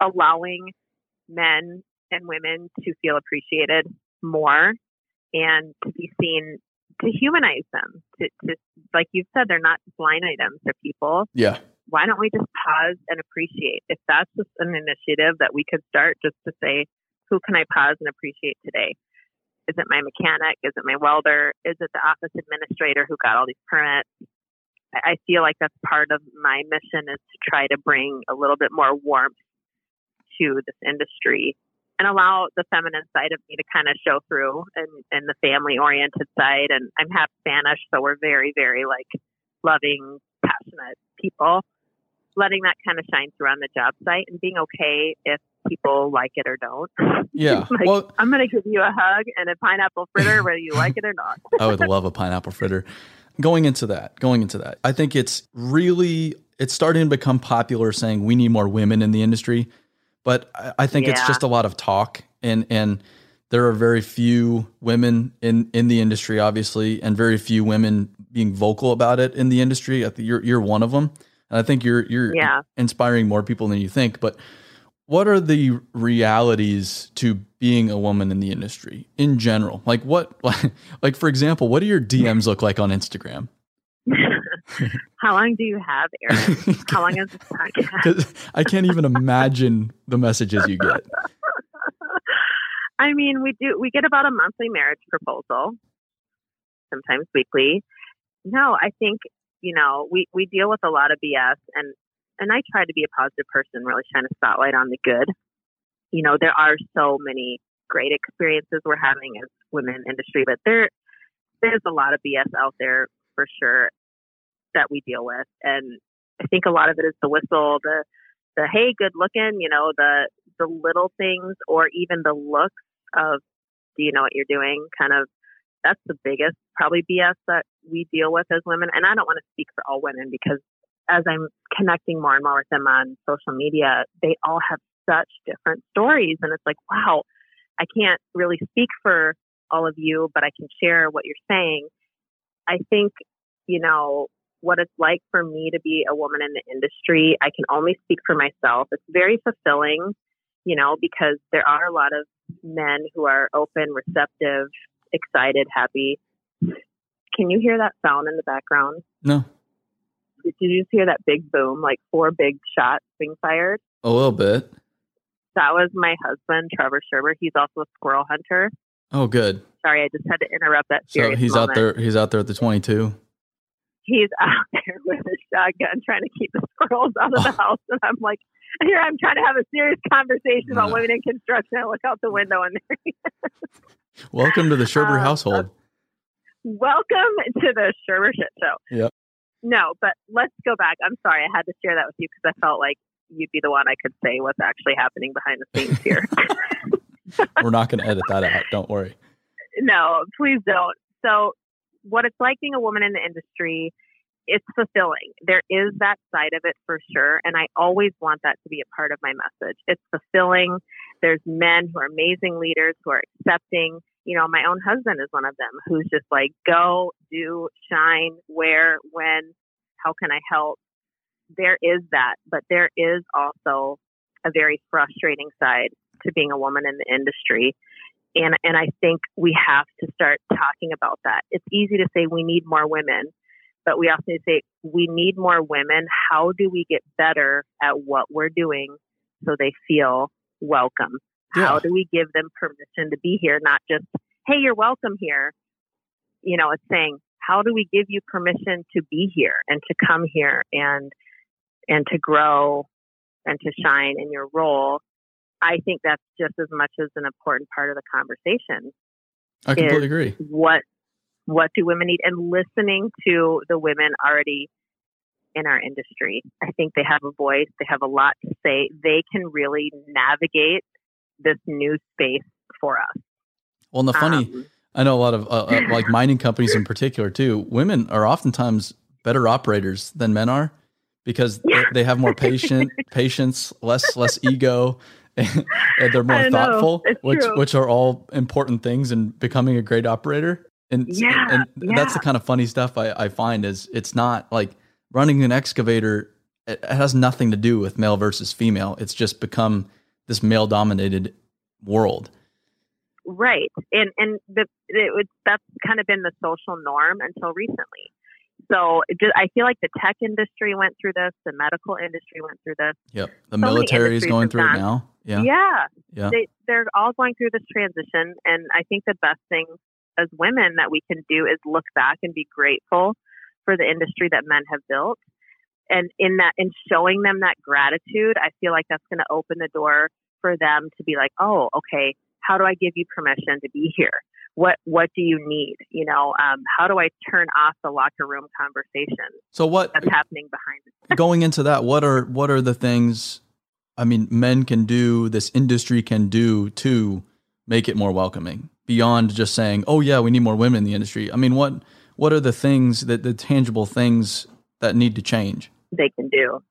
allowing men and women to feel appreciated more and to be seen to humanize them to, to like you've said they're not blind items to people. Yeah. Why don't we just pause and appreciate? If that's just an initiative that we could start just to say who can i pause and appreciate today? Is it my mechanic? Is it my welder? Is it the office administrator who got all these permits? I feel like that's part of my mission is to try to bring a little bit more warmth to this industry and allow the feminine side of me to kind of show through and, and the family oriented side. And I'm half Spanish, so we're very, very like loving, passionate people. Letting that kind of shine through on the job site and being okay if people like it or don't. [laughs] Yeah. like, well, I'm going to give you a hug and a pineapple fritter, whether you like it or not. [laughs] I would love a pineapple fritter going into that, going into that, I think it's really it's starting to become popular saying we need more women in the industry, but I, I think yeah. it's just a lot of talk and and there are very few women in in the industry, obviously, and very few women being vocal about it in the industry. I think you're you're one of them, and I think you're you're yeah. inspiring more people than you think. But what are the realities to being a woman in the industry in general? Like what [laughs] like for example, what do your DMs look like on Instagram? How long do you have, Aaron? [laughs] How long is this podcast? [laughs] I can't even imagine the messages you get. [laughs] I mean, we do we get about a monthly marriage proposal, sometimes weekly. No, I think, you know, we, we deal with a lot of BS and and I try to be a positive person, really shine a spotlight on the good. You know, there are so many great experiences we're having as women in industry, but there there's a lot of BS out there for sure that we deal with. And I think a lot of it is the whistle, the the hey, good looking, you know, the the little things or even the looks of do you know what you're doing? Kind of that's the biggest probably BS that we deal with as women. And I don't want to speak for all women because as I'm connecting more and more with them on social media, they all have such different stories. And it's like, wow, I can't really speak for all of you, but I can share what you're saying. I think, you know, what it's like for me to be a woman in the industry, I can only speak for myself. It's very fulfilling, you know, because there are a lot of men who are open, receptive, excited, happy. Can you hear that sound in the background? No did you just hear that big boom, like four big shots being fired? A little bit. That was my husband, Trevor Scherber. He's also a squirrel hunter. Oh, good. Sorry, I just had to interrupt that. So he's moment. out there. He's out there at the twenty-two. He's out [laughs] there with a shotgun trying to keep the squirrels out of the house, and I'm like, here I'm trying to have a serious conversation about women in construction. I look out the window and there. he is. Welcome to the Scherber um, household. Welcome to the Scherber shit show. Yep no, but let's go back. I'm sorry, I had to share that with you because I felt like you'd be the one I could say what's actually happening behind the scenes here. [laughs] We're not going to edit that out. Don't worry. [laughs] No, please don't. So, what it's like being a woman in the industry it's fulfilling. There is that side of it for sure. And I always want that to be a part of my message. It's fulfilling. There's men who are amazing leaders who are accepting. You know, my own husband is one of them who's just like, go, do, shine, where, when, how can I help? There is that, but there is also a very frustrating side to being a woman in the industry. And, and I think we have to start talking about that. It's easy to say we need more women, but we also need to say we need more women. How do we get better at what we're doing so they feel welcome? Yeah. How do we give them permission to be here? Not just, hey, you're welcome here. You know, it's saying, how do we give you permission to be here and to come here and and to grow and to shine in your role? I think that's just as much as an important part of the conversation. I completely agree. What what do women need and listening to the women already in our industry. I think they have a voice, they have a lot to say. They can really navigate this new space for us. Well, and the funny, um, I know a lot of uh, uh, like [laughs] mining companies in particular too. Women are oftentimes better operators than men are because yeah. they, they, have more patient [laughs] patience, less less ego, [laughs] and, they're more thoughtful, which true. which are all important things in becoming a great operator. And, yeah, and yeah. that's the kind of funny stuff I, I find is it's not like running an excavator. It has nothing to do with male versus female. It's just become this male dominated world. Right. And, and the, it would, that's kind of been the social norm until recently. So just, I feel like the tech industry went through this, the medical industry went through this. Yep. The so military is going through it now. Yeah. Yeah. yeah. They, they're all going through this transition. And I think the best thing as women that we can do is look back and be grateful for the industry that men have built. And in that, in showing them that gratitude, I feel like that's going to open the door for them to be like, oh, okay, how do I give you permission to be here? What what do you need? You know, um, how do I turn off the locker room conversation? So what that's happening behind it? going into that, what are what are the things? I mean, men can do. This industry can do to make it more welcoming beyond just saying, "Oh yeah, we need more women in the industry." I mean, what what are the things that the tangible things that need to change? They can do.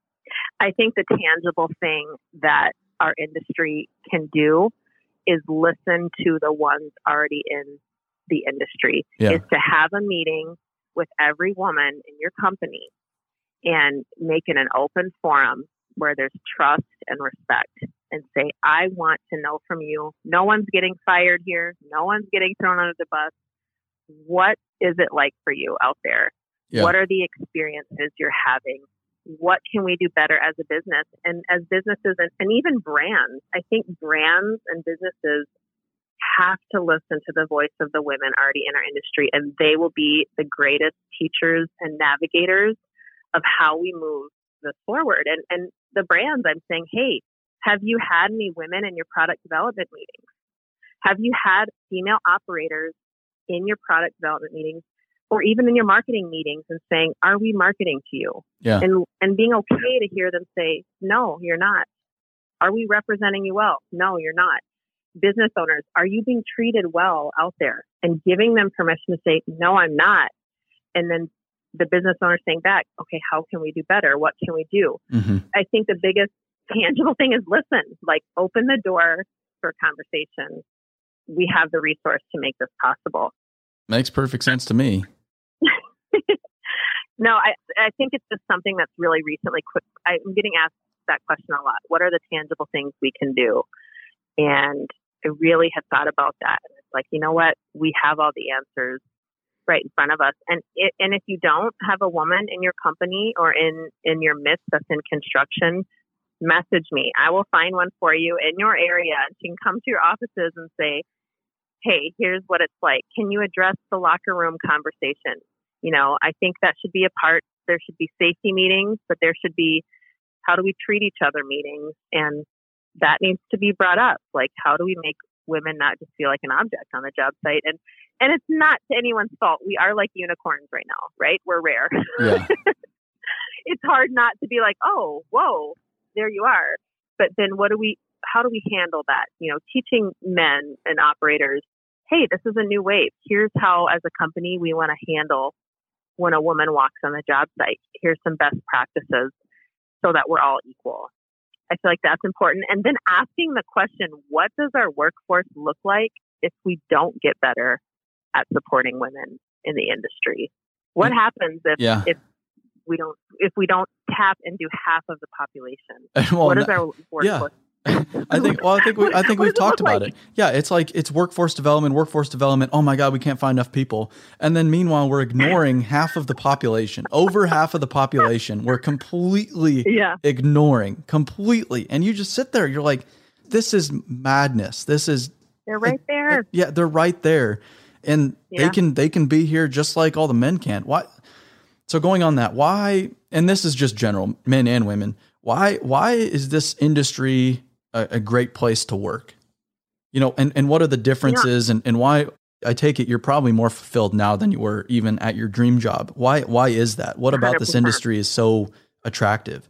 I think the tangible thing that our industry can do is listen to the ones already in the industry. Yeah. Is to have a meeting with every woman in your company and make it an open forum where there's trust and respect and say, I want to know from you. No one's getting fired here. No one's getting thrown under the bus. What is it like for you out there? Yeah. What are the experiences you're having? What can we do better as a business? And as businesses and, and even brands, I think brands and businesses have to listen to the voice of the women already in our industry, and they will be the greatest teachers and navigators of how we move this forward. And, and the brands, I'm saying, hey, have you had any women in your product development meetings? Have you had female operators in your product development meetings or even in your marketing meetings and saying, are we marketing to you? Yeah. And, and being okay to hear them say, no, you're not. Are we representing you well? No, you're not. Business owners, are you being treated well out there? And giving them permission to say, no, I'm not. And then the business owner saying back, okay, how can we do better? What can we do? Mm-hmm. I think the biggest tangible thing is listen, like open the door for conversation. We have the resource to make this possible. Makes perfect sense to me. No, I I think it's just something that's really recently quick. I'm getting asked that question a lot. What are the tangible things we can do? And I really have thought about that. And it's like, you know what? We have all the answers right in front of us. And it, and if you don't have a woman in your company or in in your midst that's in construction message me. I will find one for you in your area and she can come to your offices and say, Hey, here's what it's like. Can you address the locker room conversation? You know, I think that should be a part. There should be safety meetings, but there should be how do we treat each other meetings. And that needs to be brought up. Like, how do we make women not just feel like an object on the job site? And, and it's not to anyone's fault. We are like unicorns right now, right? We're rare. Yeah. [laughs] it's hard not to be like, oh, whoa, there you are. But then what do we, how do we handle that? You know, teaching men and operators, hey, this is a new wave. Here's how, as a company, we want to handle when a woman walks on the job site. Here's some best practices so that we're all equal. I feel like that's important. And then asking the question, what does our workforce look like if we don't get better at supporting women in the industry? What mm. happens if, yeah. if we don't if we don't tap into half of the population? [laughs] well, what is our workforce? Yeah. [laughs] I think. Well, I think we. I think we've talked about like? it. Yeah, it's like it's workforce development, workforce development. Oh my God, we can't find enough people. And then meanwhile, we're ignoring half of the population. Over half of the population, we're completely yeah. ignoring completely. And you just sit there. You're like, this is madness. This is. They're right there. yeah, they're right there, and yeah. they can they can be here just like all the men can. Why? So going on that, why? And this is just general, men and women. Why? Why is this industry? A, a great place to work? You know, and, and what are the differences yeah. and, and why I take it you're probably more fulfilled now than you were even at your dream job. Why why is that? What about 100%. this industry is so attractive?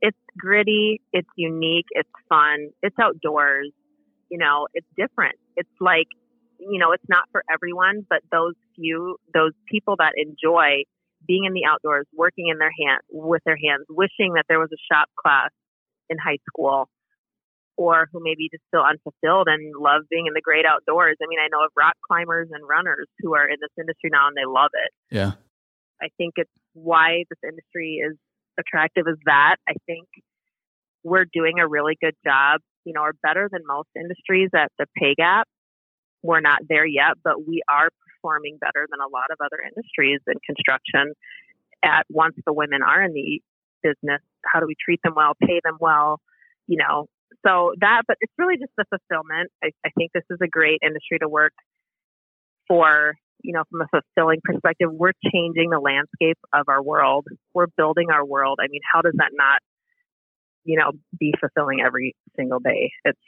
It's gritty, it's unique, it's fun, it's outdoors, you know, it's different. It's like, you know, it's not for everyone, but those few those people that enjoy being in the outdoors, working in their hand with their hands, wishing that there was a shop class in high school or who maybe just feel unfulfilled and love being in the great outdoors. I mean, I know of rock climbers and runners who are in this industry now and they love it. Yeah. I think it's why this industry is attractive is that I think we're doing a really good job, you know, or better than most industries at the pay gap. We're not there yet, but we are performing better than a lot of other industries in construction at once the women are in the business, how do we treat them well, pay them well, you know, so that, but it's really just the fulfillment. I, I think this is a great industry to work for, you know, from a fulfilling perspective. We're changing the landscape of our world. We're building our world. I mean, how does that not, you know, be fulfilling every single day? It's,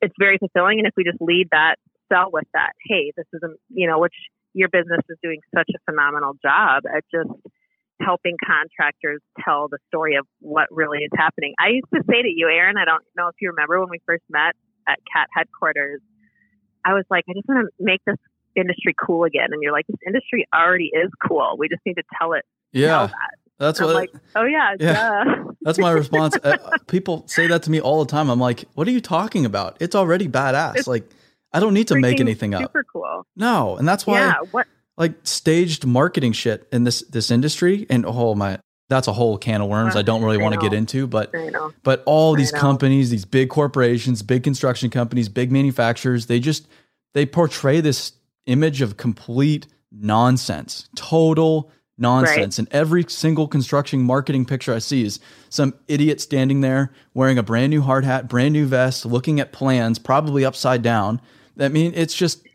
it's very fulfilling. And if we just lead that, sell with that, hey, this is, a, you know, which your business is doing such a phenomenal job at just helping contractors tell the story of what really is happening. I used to say to you, Aaron, I don't know if you remember when we first met at CAT headquarters, I was like, I just want to make this industry cool again. And you're like, this industry already is cool. We just need to tell it. Yeah. Tell that. That's what. like, oh yeah, [laughs] yeah. [laughs] That's my response. uh, people say that to me all the time. I'm like, what are you talking about? It's already badass. It's like, I don't need to make anything super up. Super cool. No, and that's why. Yeah. What like staged marketing shit in this this industry and oh my that's a whole can of worms I don't really want to get into but but all these companies these big corporations big construction companies big manufacturers they just they portray this image of complete nonsense total nonsense. Right. and every single construction marketing picture I see is some idiot standing there wearing a brand new hard hat brand new vest looking at plans probably upside down. I mean it's just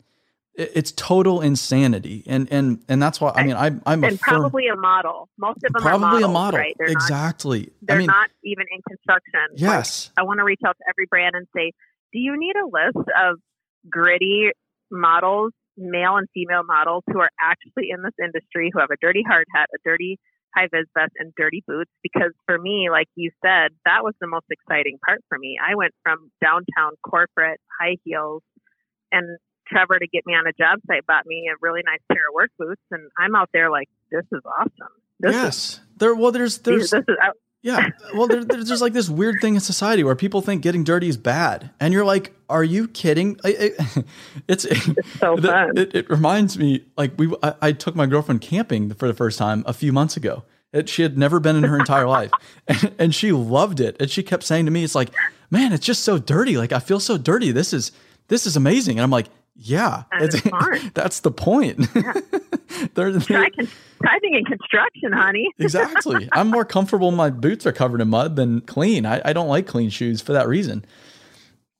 it's total insanity. And and and that's why i mean I, i'm and probably a model. Most of them are probably models, a model. right? they're exactly. Not, they're I mean, not even in construction. Yes. Like, i want to reach out to every brand and say do you need a list of gritty models male and female models who are actually in this industry who have a dirty hard hat a dirty high vis vest and dirty boots? Because for me like you said that was the most exciting part for me. I went from downtown corporate high heels and Trevor to get me on a job site bought me a really nice pair of work boots, and I'm out there like, this is awesome. This yes, is, there. Well, there's there's this is out. [laughs] yeah. Well, there, there's just like this weird thing in society where people think getting dirty is bad, and you're like, are you kidding? It, it, [laughs] it's, it's so fun. It, it, reminds me like we I, I, took my girlfriend camping for the first time a few months ago. she had never been in her entire life, [laughs] and, and she loved it. And she kept saying to me, "It's like, man, it's just so dirty. Like I feel so dirty. This is." This is amazing. And I'm like, yeah, [laughs] that's the point. Yeah. [laughs] they're, con- thriving in construction, honey. [laughs] exactly. I'm more comfortable. My boots are covered in mud than clean. I, I don't like clean shoes for that reason.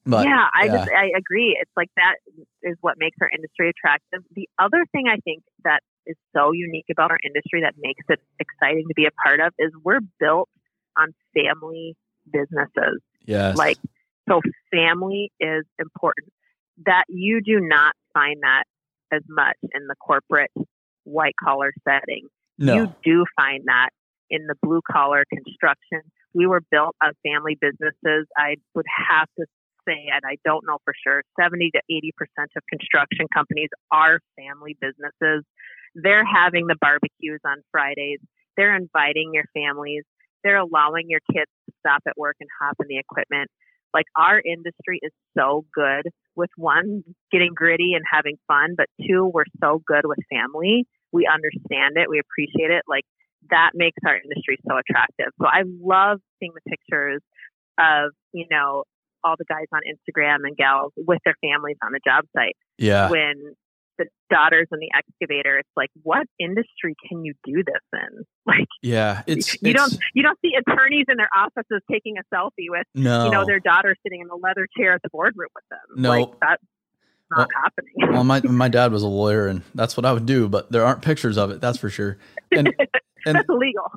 But, yeah, I yeah. just I agree. It's like that is what makes our industry attractive. The other thing I think that is so unique about our industry that makes it exciting to be a part of is we're built on family businesses. Yes. Like so family is important that you do not find that as much in the corporate white collar setting. No. You do find that in the blue collar construction. We were built on family businesses. I would have to say, and I don't know for sure, 70 to 80% of construction companies are family businesses. they're having the barbecues on Fridays. They're inviting your families. They're allowing your kids to stop at work and hop in the equipment. Like our industry is so good with one, getting gritty and having fun, but two, we're so good with family. We understand it. We appreciate it. Like that makes our industry so attractive. So I love seeing the pictures of, you know, all the guys on Instagram and gals with their families on the job site. Yeah. When the daughters in the excavator, it's like, what industry can you do this in? [laughs] Like, yeah, it's you it's, don't you don't see attorneys in their offices taking a selfie with no, you know their daughter sitting in the leather chair at the boardroom with them. No. like, that's not Well- happening. well, my [laughs] my dad was a lawyer, and that's what I would do. But there aren't pictures of it. That's for sure. And [laughs] and that's illegal.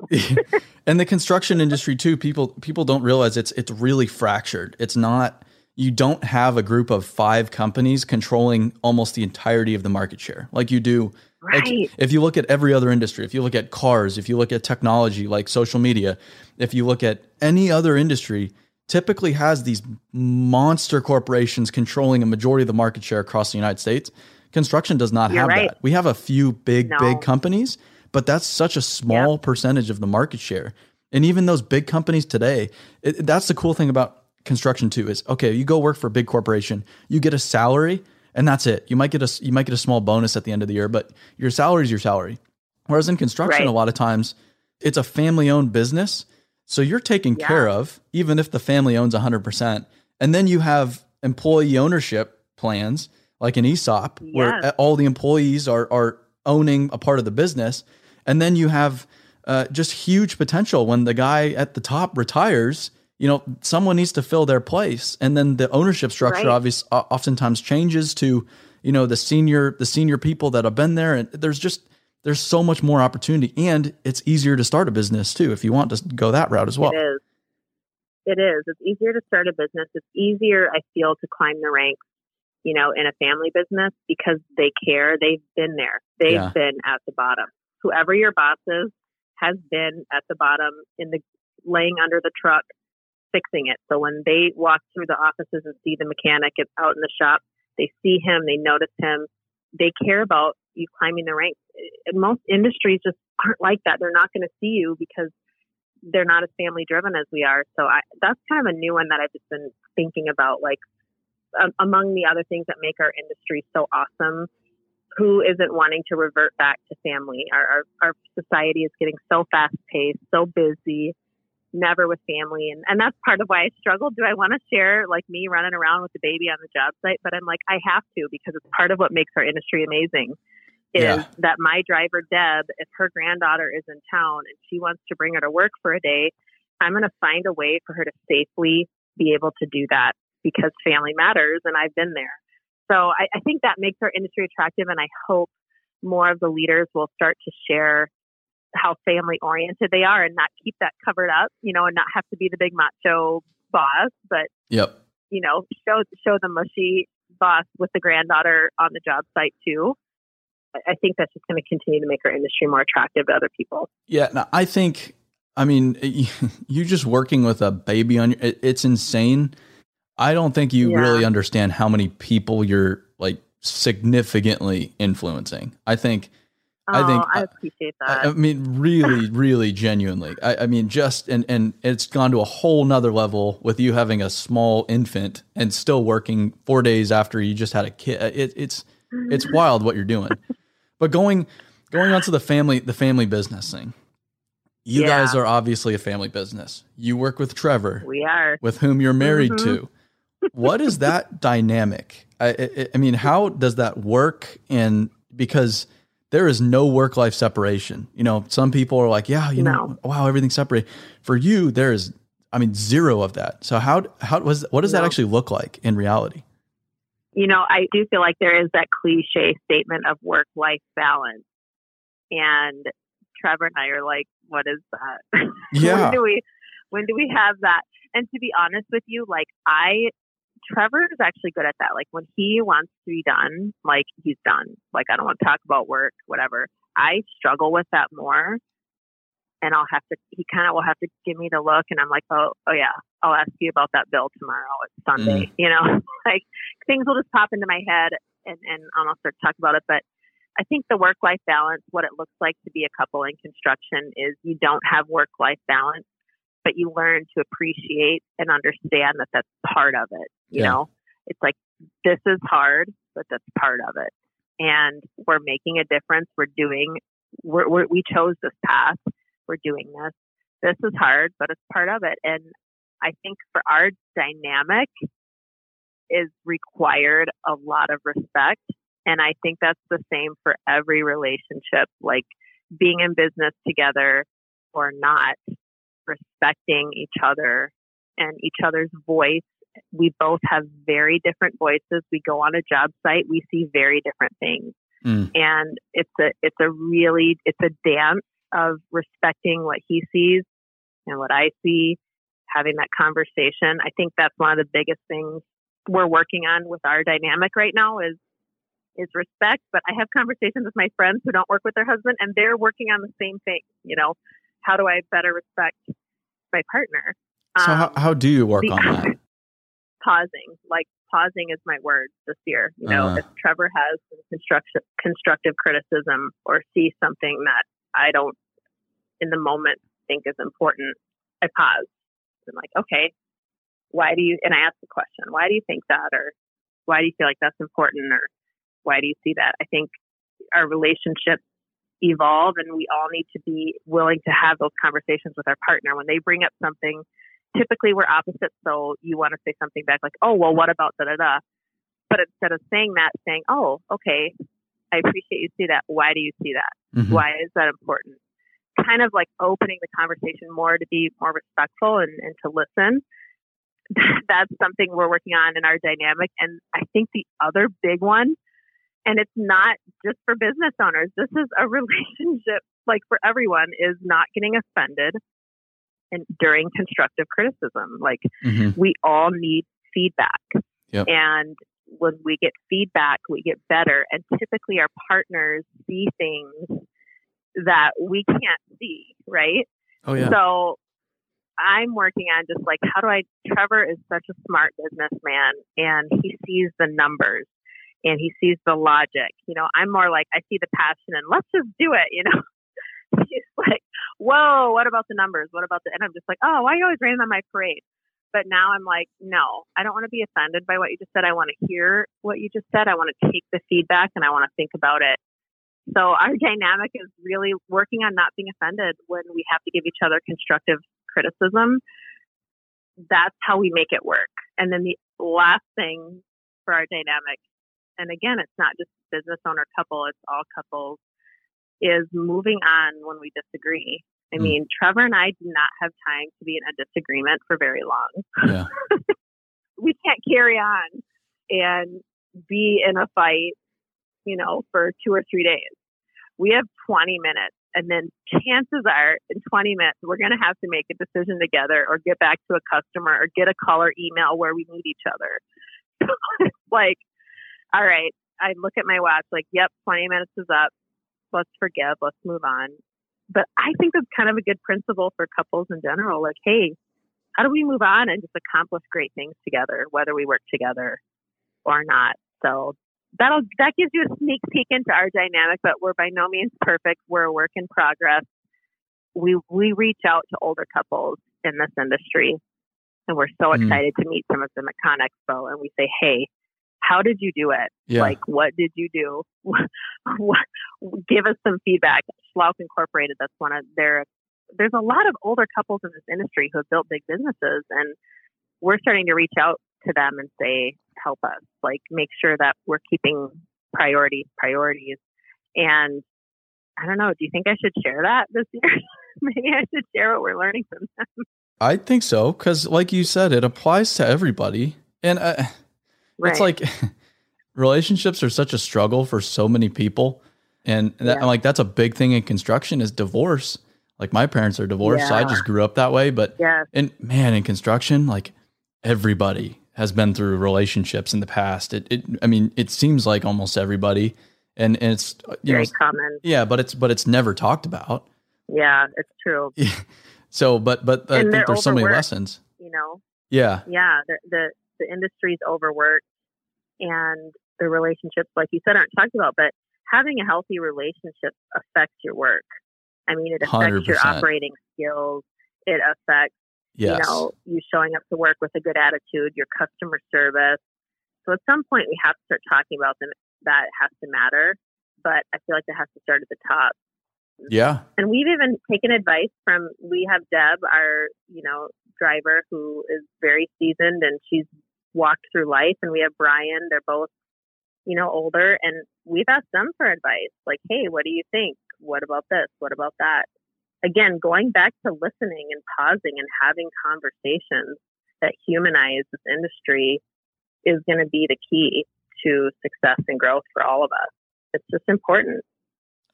and the construction industry too. People people don't realize it's it's really fractured. It's not. You don't have a group of five companies controlling almost the entirety of the market share like you do Like, Right. if you look at every other industry, if you look at cars, if you look at technology like social media, if you look at any other industry, typically has these monster corporations controlling a majority of the market share across the United States. Construction does not You're have right. that. We have a few big, No. big companies, but that's such a small percentage of the market share. And even those big companies today, it, that's the cool thing about construction too. Is okay, you go work for a big corporation, you get a salary, and that's it. You might get a you might get a small bonus at the end of the year, but your salary is your salary. Whereas in construction, Right. a lot of times it's a family owned business, so you're taken Yeah. care of, even if the family owns 100%. And then you have employee ownership plans, like an ESOP, where all the employees are are owning a part of the business, and then you have uh, just huge potential when the guy at the top retires. You know, someone needs to fill their place, and then the ownership structure Right. obvious o- oftentimes changes to you know the senior the senior people that have been there, and there's just there's so much more opportunity, and it's easier to start a business too if you want to go that route as well. It is. It is. It's easier to start a business. It's easier, I feel, to climb the ranks, you know, in a family business because they care. They've been there. They've Yeah. been at the bottom. Whoever your boss is has been at the bottom in the laying under the truck, fixing it. So when they walk through the offices and see the mechanic it's out in the shop, they see him, they notice him, they care about you climbing the ranks. Most industries just aren't like that. They're not going to see you because they're not as family driven as we are. So I, that's kind of a new one that I've just been thinking about. Like um, among the other things that make our industry so awesome, who isn't wanting to revert back to family? Our our, our society is getting so fast paced, so busy, never with family, and and that's part of why I struggle. Do I want to share like me running around with the baby on the job site? But I'm like I have to because it's part of what makes our industry amazing is Yeah. that my driver Deb, if her granddaughter is in town and she wants to bring her to work for a day, I'm going to find a way for her to safely be able to do that because family matters, and I've been there. So I, I think that makes our industry attractive, and I hope more of the leaders will start to share how family oriented they are and not keep that covered up, you know, and not have to be the big macho boss, but Yep. you know, show show the mushy boss with the granddaughter on the job site too. I- think that's just going to continue to make our industry more attractive to other people. Yeah, no, I think. I mean, [laughs] you just working with a baby on your, it, it's insane. I don't think you Yeah. really understand how many people you're like significantly influencing. I think. Oh, I think- I appreciate that. I, I mean, really, [laughs] really, genuinely. I, I mean, just and and it's gone to a whole nother level with you having a small infant and still working four days after you just had a kid. It, it's it's [laughs] wild what you're doing. But going going on to the family the family business thing. You Yeah. guys are obviously a family business. You work with Trevor, we are. with whom you're married Mhm. to. What is that [laughs] dynamic? I, I, I mean, how does that work? And because there is no work life separation. You know, some people are like, yeah, you know, wow, everything's separate. For you, there is, I mean, zero of that. So how how was what does that actually look like in reality? you know, I do feel like there is that cliche statement of work life balance. And Trevor and I are like, what is that? [laughs] Yeah. when do we when do we have that? And to be honest with you, like I Trevor is actually good at that. Like when he wants to be done, like he's done. Like I don't want to talk about work, whatever. I struggle with that more. And I'll have to he kind of will have to give me the look and I'm like, "Oh, oh yeah, I'll ask you about that bill tomorrow. It's Sunday." Mm. You know, [laughs] like things will just pop into my head and and I'll start to talk about it, but I think the work life balance, what it looks like to be a couple in construction is you don't have work life balance, but you learn to appreciate and understand that that's part of it. You Yeah. know, it's like, this is hard, but that's part of it. And we're making a difference. We're doing, we're, we're, we chose this path. We're doing this. This is hard, but it's part of it. And I think for our dynamic is required a lot of respect. And I think that's the same for every relationship, like being in business together or not, respecting each other and each other's voice. We both have very different voices. We go on a job site, we see very different things. Mm. And it's a it's a really it's a dance of respecting what he sees and what I see, having that conversation. I think that's one of the biggest things we're working on with our dynamic right now is is respect. But I have conversations with my friends who don't work with their husband and they're working on the same thing. You know, how do I better respect my partner? So how, Um, how do you work the- on that? [laughs] pausing like pausing is my word this year you know Uh. if trevor has some constructive constructive criticism or sees something that i don't in the moment think is important i pause i'm like okay why do you and i ask the question why do you think that or why do you feel like that's important or why do you see that i think our relationships evolve and we all need to be willing to have those conversations with our partner when they bring up something typically we're opposites. So you want to say something back like, oh, well, what about da da da? But instead of saying that, saying, oh, okay, I appreciate you see that. Why do you see that? Mhm. Why is that important? Kind of like opening the conversation more to be more respectful and, and to listen. [laughs] That's something we're working on in our dynamic. And I think the other big one, and it's not just for business owners, this is a [laughs] relationship like for everyone, is not getting offended and during constructive criticism. Like Mhm. we all need feedback. Yep. And when we get feedback, we get better. And typically our partners see things that we can't see, right? Oh yeah. So I'm working on just like, how do I, Trevor is such a smart businessman and he sees the numbers and he sees the logic. You know, I'm more like, I see the passion and let's just do it, you know? [laughs] He's like, whoa, what about the numbers? What about the, and I'm just like, oh, why are you always raining on my parade? But now I'm like, no, I don't want to be offended by what you just said. I want to hear what you just said. I want to take the feedback and I want to think about it. So our dynamic is really working on not being offended when we have to give each other constructive criticism. That's how we make it work. And then the last thing for our dynamic, and again, it's not just business owner couple, it's all couples, is moving on when we disagree. I Mm. mean, Trevor and I do not have time to be in a disagreement for very long. Yeah. [laughs] we can't carry on and be in a fight, you know, for two or three days. We have 20 minutes. And then chances are in 20 minutes, we're going to have to make a decision together or get back to a customer or get a call or email where we need each other. So it's [laughs] like, all right, I look at my watch, like, yep, 20 minutes is up. Let's forgive. Let's move on. But I think that's kind of a good principle for couples in general. Like, hey, how do we move on and just accomplish great things together, whether we work together or not? So that'll that gives you a sneak peek into our dynamic, but we're by no means perfect. We're a work in progress. We we reach out to older couples in this industry, and we're so Mm. excited to meet some of them at Con Expo. And we say, hey, how did you do it? Yeah. Like, what did you do? [laughs] give us some feedback. Schlouch Incorporated, that's one of their. There's a lot of older couples in this industry who have built big businesses, and we're starting to reach out to them and say, help us, like, make sure that we're keeping priorities, priorities. And I don't know, do you think I should share that this year? [laughs] Maybe I should share what we're learning from them. I think so because, like you said, it applies to everybody, and uh, Right. it's like [laughs] relationships are such a struggle for so many people, and that, Yeah. like that's a big thing in construction is divorce. Like my parents are divorced, so I just grew up that way. But yeah. and man, in construction, like everybody has been through relationships in the past. It, it I mean, it seems like almost everybody, and, and it's uh, you know, common. yeah, but it's but it's never talked about. Yeah, it's true. [laughs] So, but but I think there's so many lessons. You know, Yeah, yeah, the, the the industry's overworked, and the relationships, like you said, aren't talked about. But having a healthy relationship affects your work. I mean, it affects 100%. your operating skills. It affects, yes. you know, you showing up to work with a good attitude, your customer service. So at some point, we have to start talking about them. That has to matter, but I feel like it has to start at the top. Yeah. And we've even taken advice from, we have Deb, our, you know, driver who is very seasoned and she's walked through life. And we have Brian, they're both, you know, older. And we've asked them for advice like, hey, what do you think? What about this? What about that? Again, going back to listening and pausing and having conversations that humanize this industry is going to be the key to success and growth for all of us. It's just important.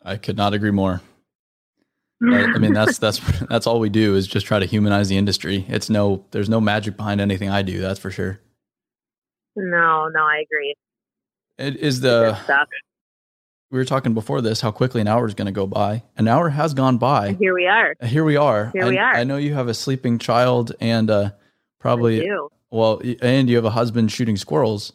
I could not agree more. [laughs] I mean, that's that's that's all we do is just try to humanize the industry. It's no, there's no magic behind anything I do. That's for sure. No, no, I agree. It is the we were talking before this how quickly an hour is going to go by. An hour has gone by. And here we are. Here we are. Here I, we are. I know you have a sleeping child and uh, probably well, and you have a husband shooting squirrels.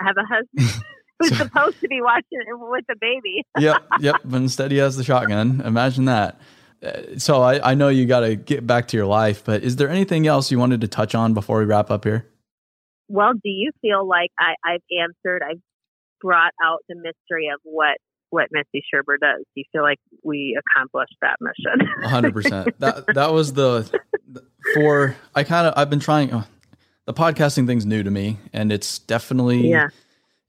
I have a husband [laughs] who's so, supposed to be watching with the baby. [laughs] yep, [laughs] yep. But instead, he has the shotgun. Imagine that. Uh, so I, I know you got to get back to your life, but is there anything else you wanted to touch on before we wrap up here? Well, do you feel like I, I've answered? I've brought out the mystery of what what Missy Scherber does. Do you feel like we accomplished that mission? hundred percent. That that was the for I kind of I've been trying. Oh, the podcasting thing's new to me, and it's definitely yeah.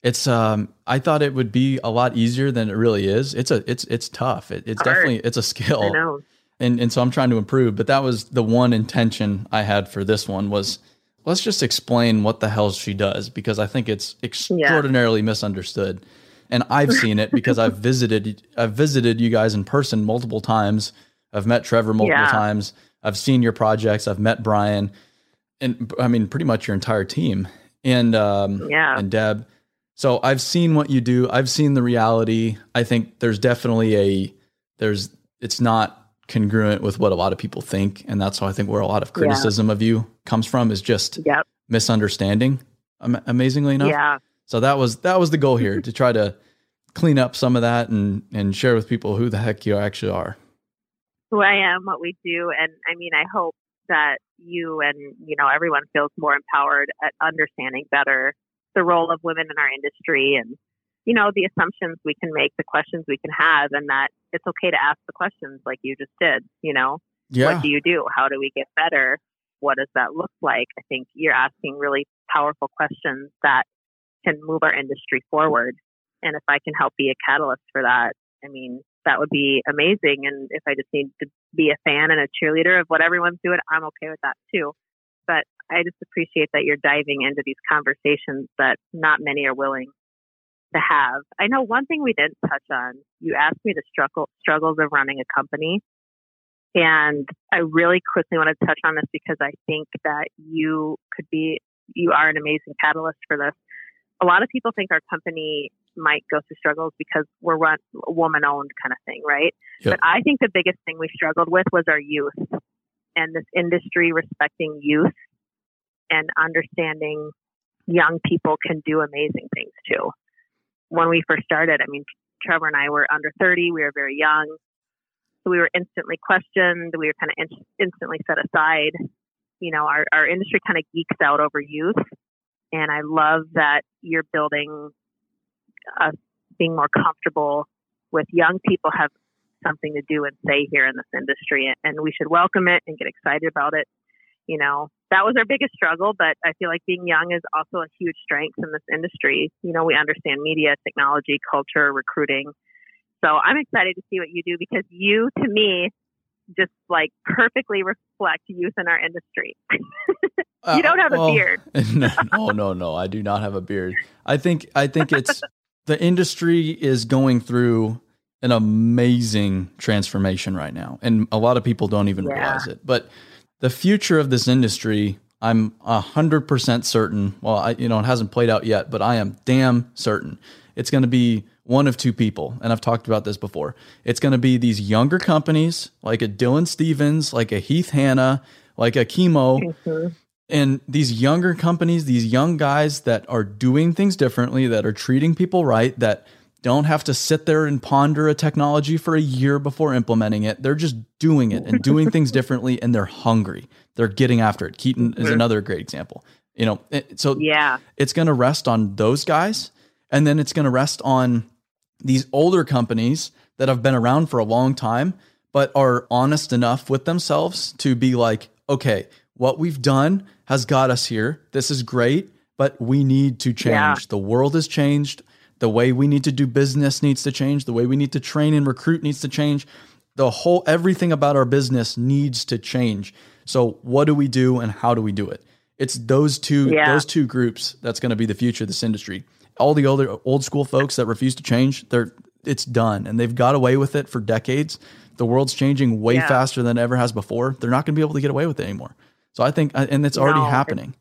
It's um I thought it would be a lot easier than it really is. It's a it's it's tough. It, it's definitely it's a skill. I know. And and so I'm trying to improve, but that was the one intention I had for this one was let's just explain what the hell she does because I think it's extraordinarily yeah. misunderstood. And I've seen it because I've [laughs] visited I've visited you guys in person multiple times. I've met Trevor multiple yeah. times. I've seen your projects. I've met Brian, and I mean pretty much your entire team and um, yeah. and Deb. So I've seen what you do. I've seen the reality. I think there's definitely a there's it's not congruent with what a lot of people think, and that's why I think where a lot of criticism yeah. of you comes from is just yep. misunderstanding. Amazingly enough, yeah. So that was that was the goal here [laughs] to try to clean up some of that and and share with people who the heck you actually are. Who I am, what we do, and I mean, I hope that you and you know everyone feels more empowered at understanding better the role of women in our industry and you know the assumptions we can make the questions we can have and that it's okay to ask the questions like you just did you know? Yeah. what do you do? How do we get better? What does that look like? I think you're asking really powerful questions that can move our industry forward. And if i can help be a catalyst for that i mean that would be amazing. And if i just need to be a fan and a cheerleader of what everyone's doing i'm okay with that too. But I just appreciate that you're diving into these conversations that not many are willing to have. I know one thing we didn't touch on. You asked me the struggle struggles of running a company. And I really quickly want to touch on this because I think that you could be, you are an amazing catalyst for this. A lot of people think our company might go through struggles because we're run woman owned kind of thing, right? Yep. But I think the biggest thing we struggled with was our youth and this industry respecting youth and understanding young people can do amazing things too. When we first started, I mean, Trevor and I were under 30, we were very young. So we were instantly questioned, we were kind of in- instantly set aside. You know, our, our industry kind of geeks out over youth. And I love that you're building us being more comfortable with young people have something to do and say here in this industry and we should welcome it and get excited about it you know that was our biggest struggle but i feel like being young is also a huge strength in this industry you know we understand media technology culture recruiting so i'm excited to see what you do because you to me just like perfectly reflect youth in our industry [laughs] you don't have uh, well, a beard [laughs] no no no i do not have a beard i think i think it's [laughs] the industry is going through an amazing transformation right now. And a lot of people don't even yeah. realize it. But the future of this industry, I'm a hundred percent certain. Well, I, you know, it hasn't played out yet, but I am damn certain it's going to be one of two people. And I've talked about this before. It's going to be these younger companies like a Dylan Stevens, like a Heath Hanna, like a Chemo. Mm-hmm. And these younger companies, these young guys that are doing things differently, that are treating people right, that don't have to sit there and ponder a technology for a year before implementing it. They're just doing it and [laughs] doing things differently and they're hungry. They're getting after it. Keaton is another great example. You know, so yeah, it's going to rest on those guys and then it's going to rest on these older companies that have been around for a long time but are honest enough with themselves to be like, okay, what we've done has got us here. This is great, but we need to change. Yeah. The world has changed. The way we need to do business needs to change. The way we need to train and recruit needs to change. The whole everything about our business needs to change. So what do we do and how do we do it? It's those two yeah. those two groups that's going to be the future of this industry. All the older old school folks that refuse to change, they're it's done and they've got away with it for decades. The world's changing way yeah. faster than it ever has before. They're not going to be able to get away with it anymore. So I think, and it's already no, happening.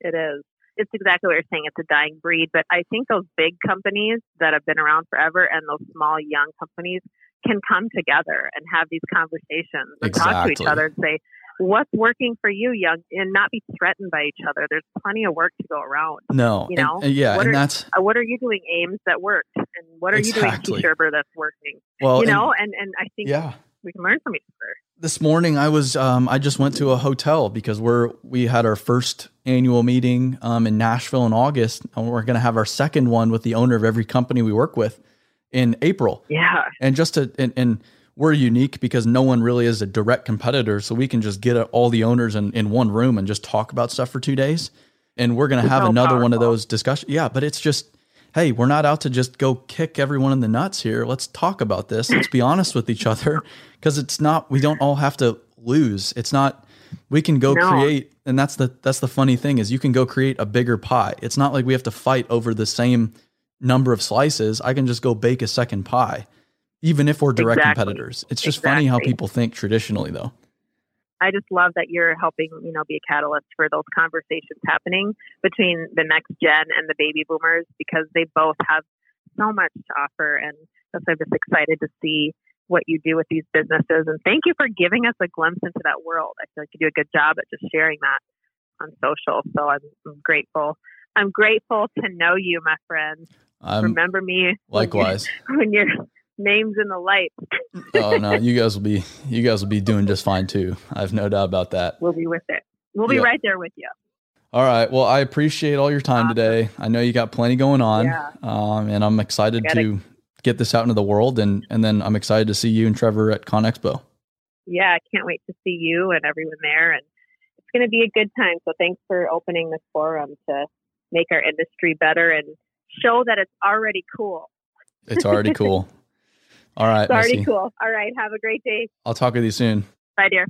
It is it's exactly what you're saying. It's a dying breed. But I think those big companies that have been around forever and those small, young companies can come together and have these conversations and exactly. talk to each other and say, what's working for you, young, and not be threatened by each other. There's plenty of work to go around. No, you know, and, and yeah, what and are, that's uh, what are you doing, Ames, that worked, and what are exactly. you doing, T-Scherber, that's working. Well, you know, and and I think yeah. we can learn from each other this morning I was um, I just went to a hotel because we're we had our first annual meeting um, in Nashville in August and we're going to have our second one with the owner of every company we work with in April. Yeah. And just to and, and we're unique because no one really is a direct competitor so we can just get all the owners in, in one room and just talk about stuff for 2 days and we're going to have so another powerful. one of those discussions. Yeah, but it's just hey, we're not out to just go kick everyone in the nuts here. Let's talk about this. Let's be honest with each other [laughs] because it's not we don't all have to lose. It's not we can go no. create and that's the that's the funny thing is you can go create a bigger pie. It's not like we have to fight over the same number of slices. I can just go bake a second pie even if we're direct exactly. competitors. It's just exactly. funny how people think traditionally though. I just love that you're helping, you know, be a catalyst for those conversations happening between the next gen and the baby boomers because they both have so much to offer. And that's why I'm just excited to see what you do with these businesses. And thank you for giving us a glimpse into that world. I feel like you do a good job at just sharing that on social. So I'm, I'm grateful. I'm grateful to know you, my friend. Um, Remember me likewise [laughs] when you're, when you're names in the light. oh no, [laughs] you guys will be you guys will be doing just fine too. I have no doubt about that. We'll be with it. We'll be right there with you. All right. Well, I appreciate all your time awesome. today. I know you got plenty going on, yeah. um, and I'm excited to get this out into the world, and and then I'm excited to see you and Trevor at ConExpo. Yeah, I can't wait to see you and everyone there, and it's going to be a good time. So thanks for opening this forum to make our industry better and show that it's already cool. It's already [laughs] cool. All right. It's already Missy. cool. All right. Have a great day. I'll talk with you soon. Bye, dear.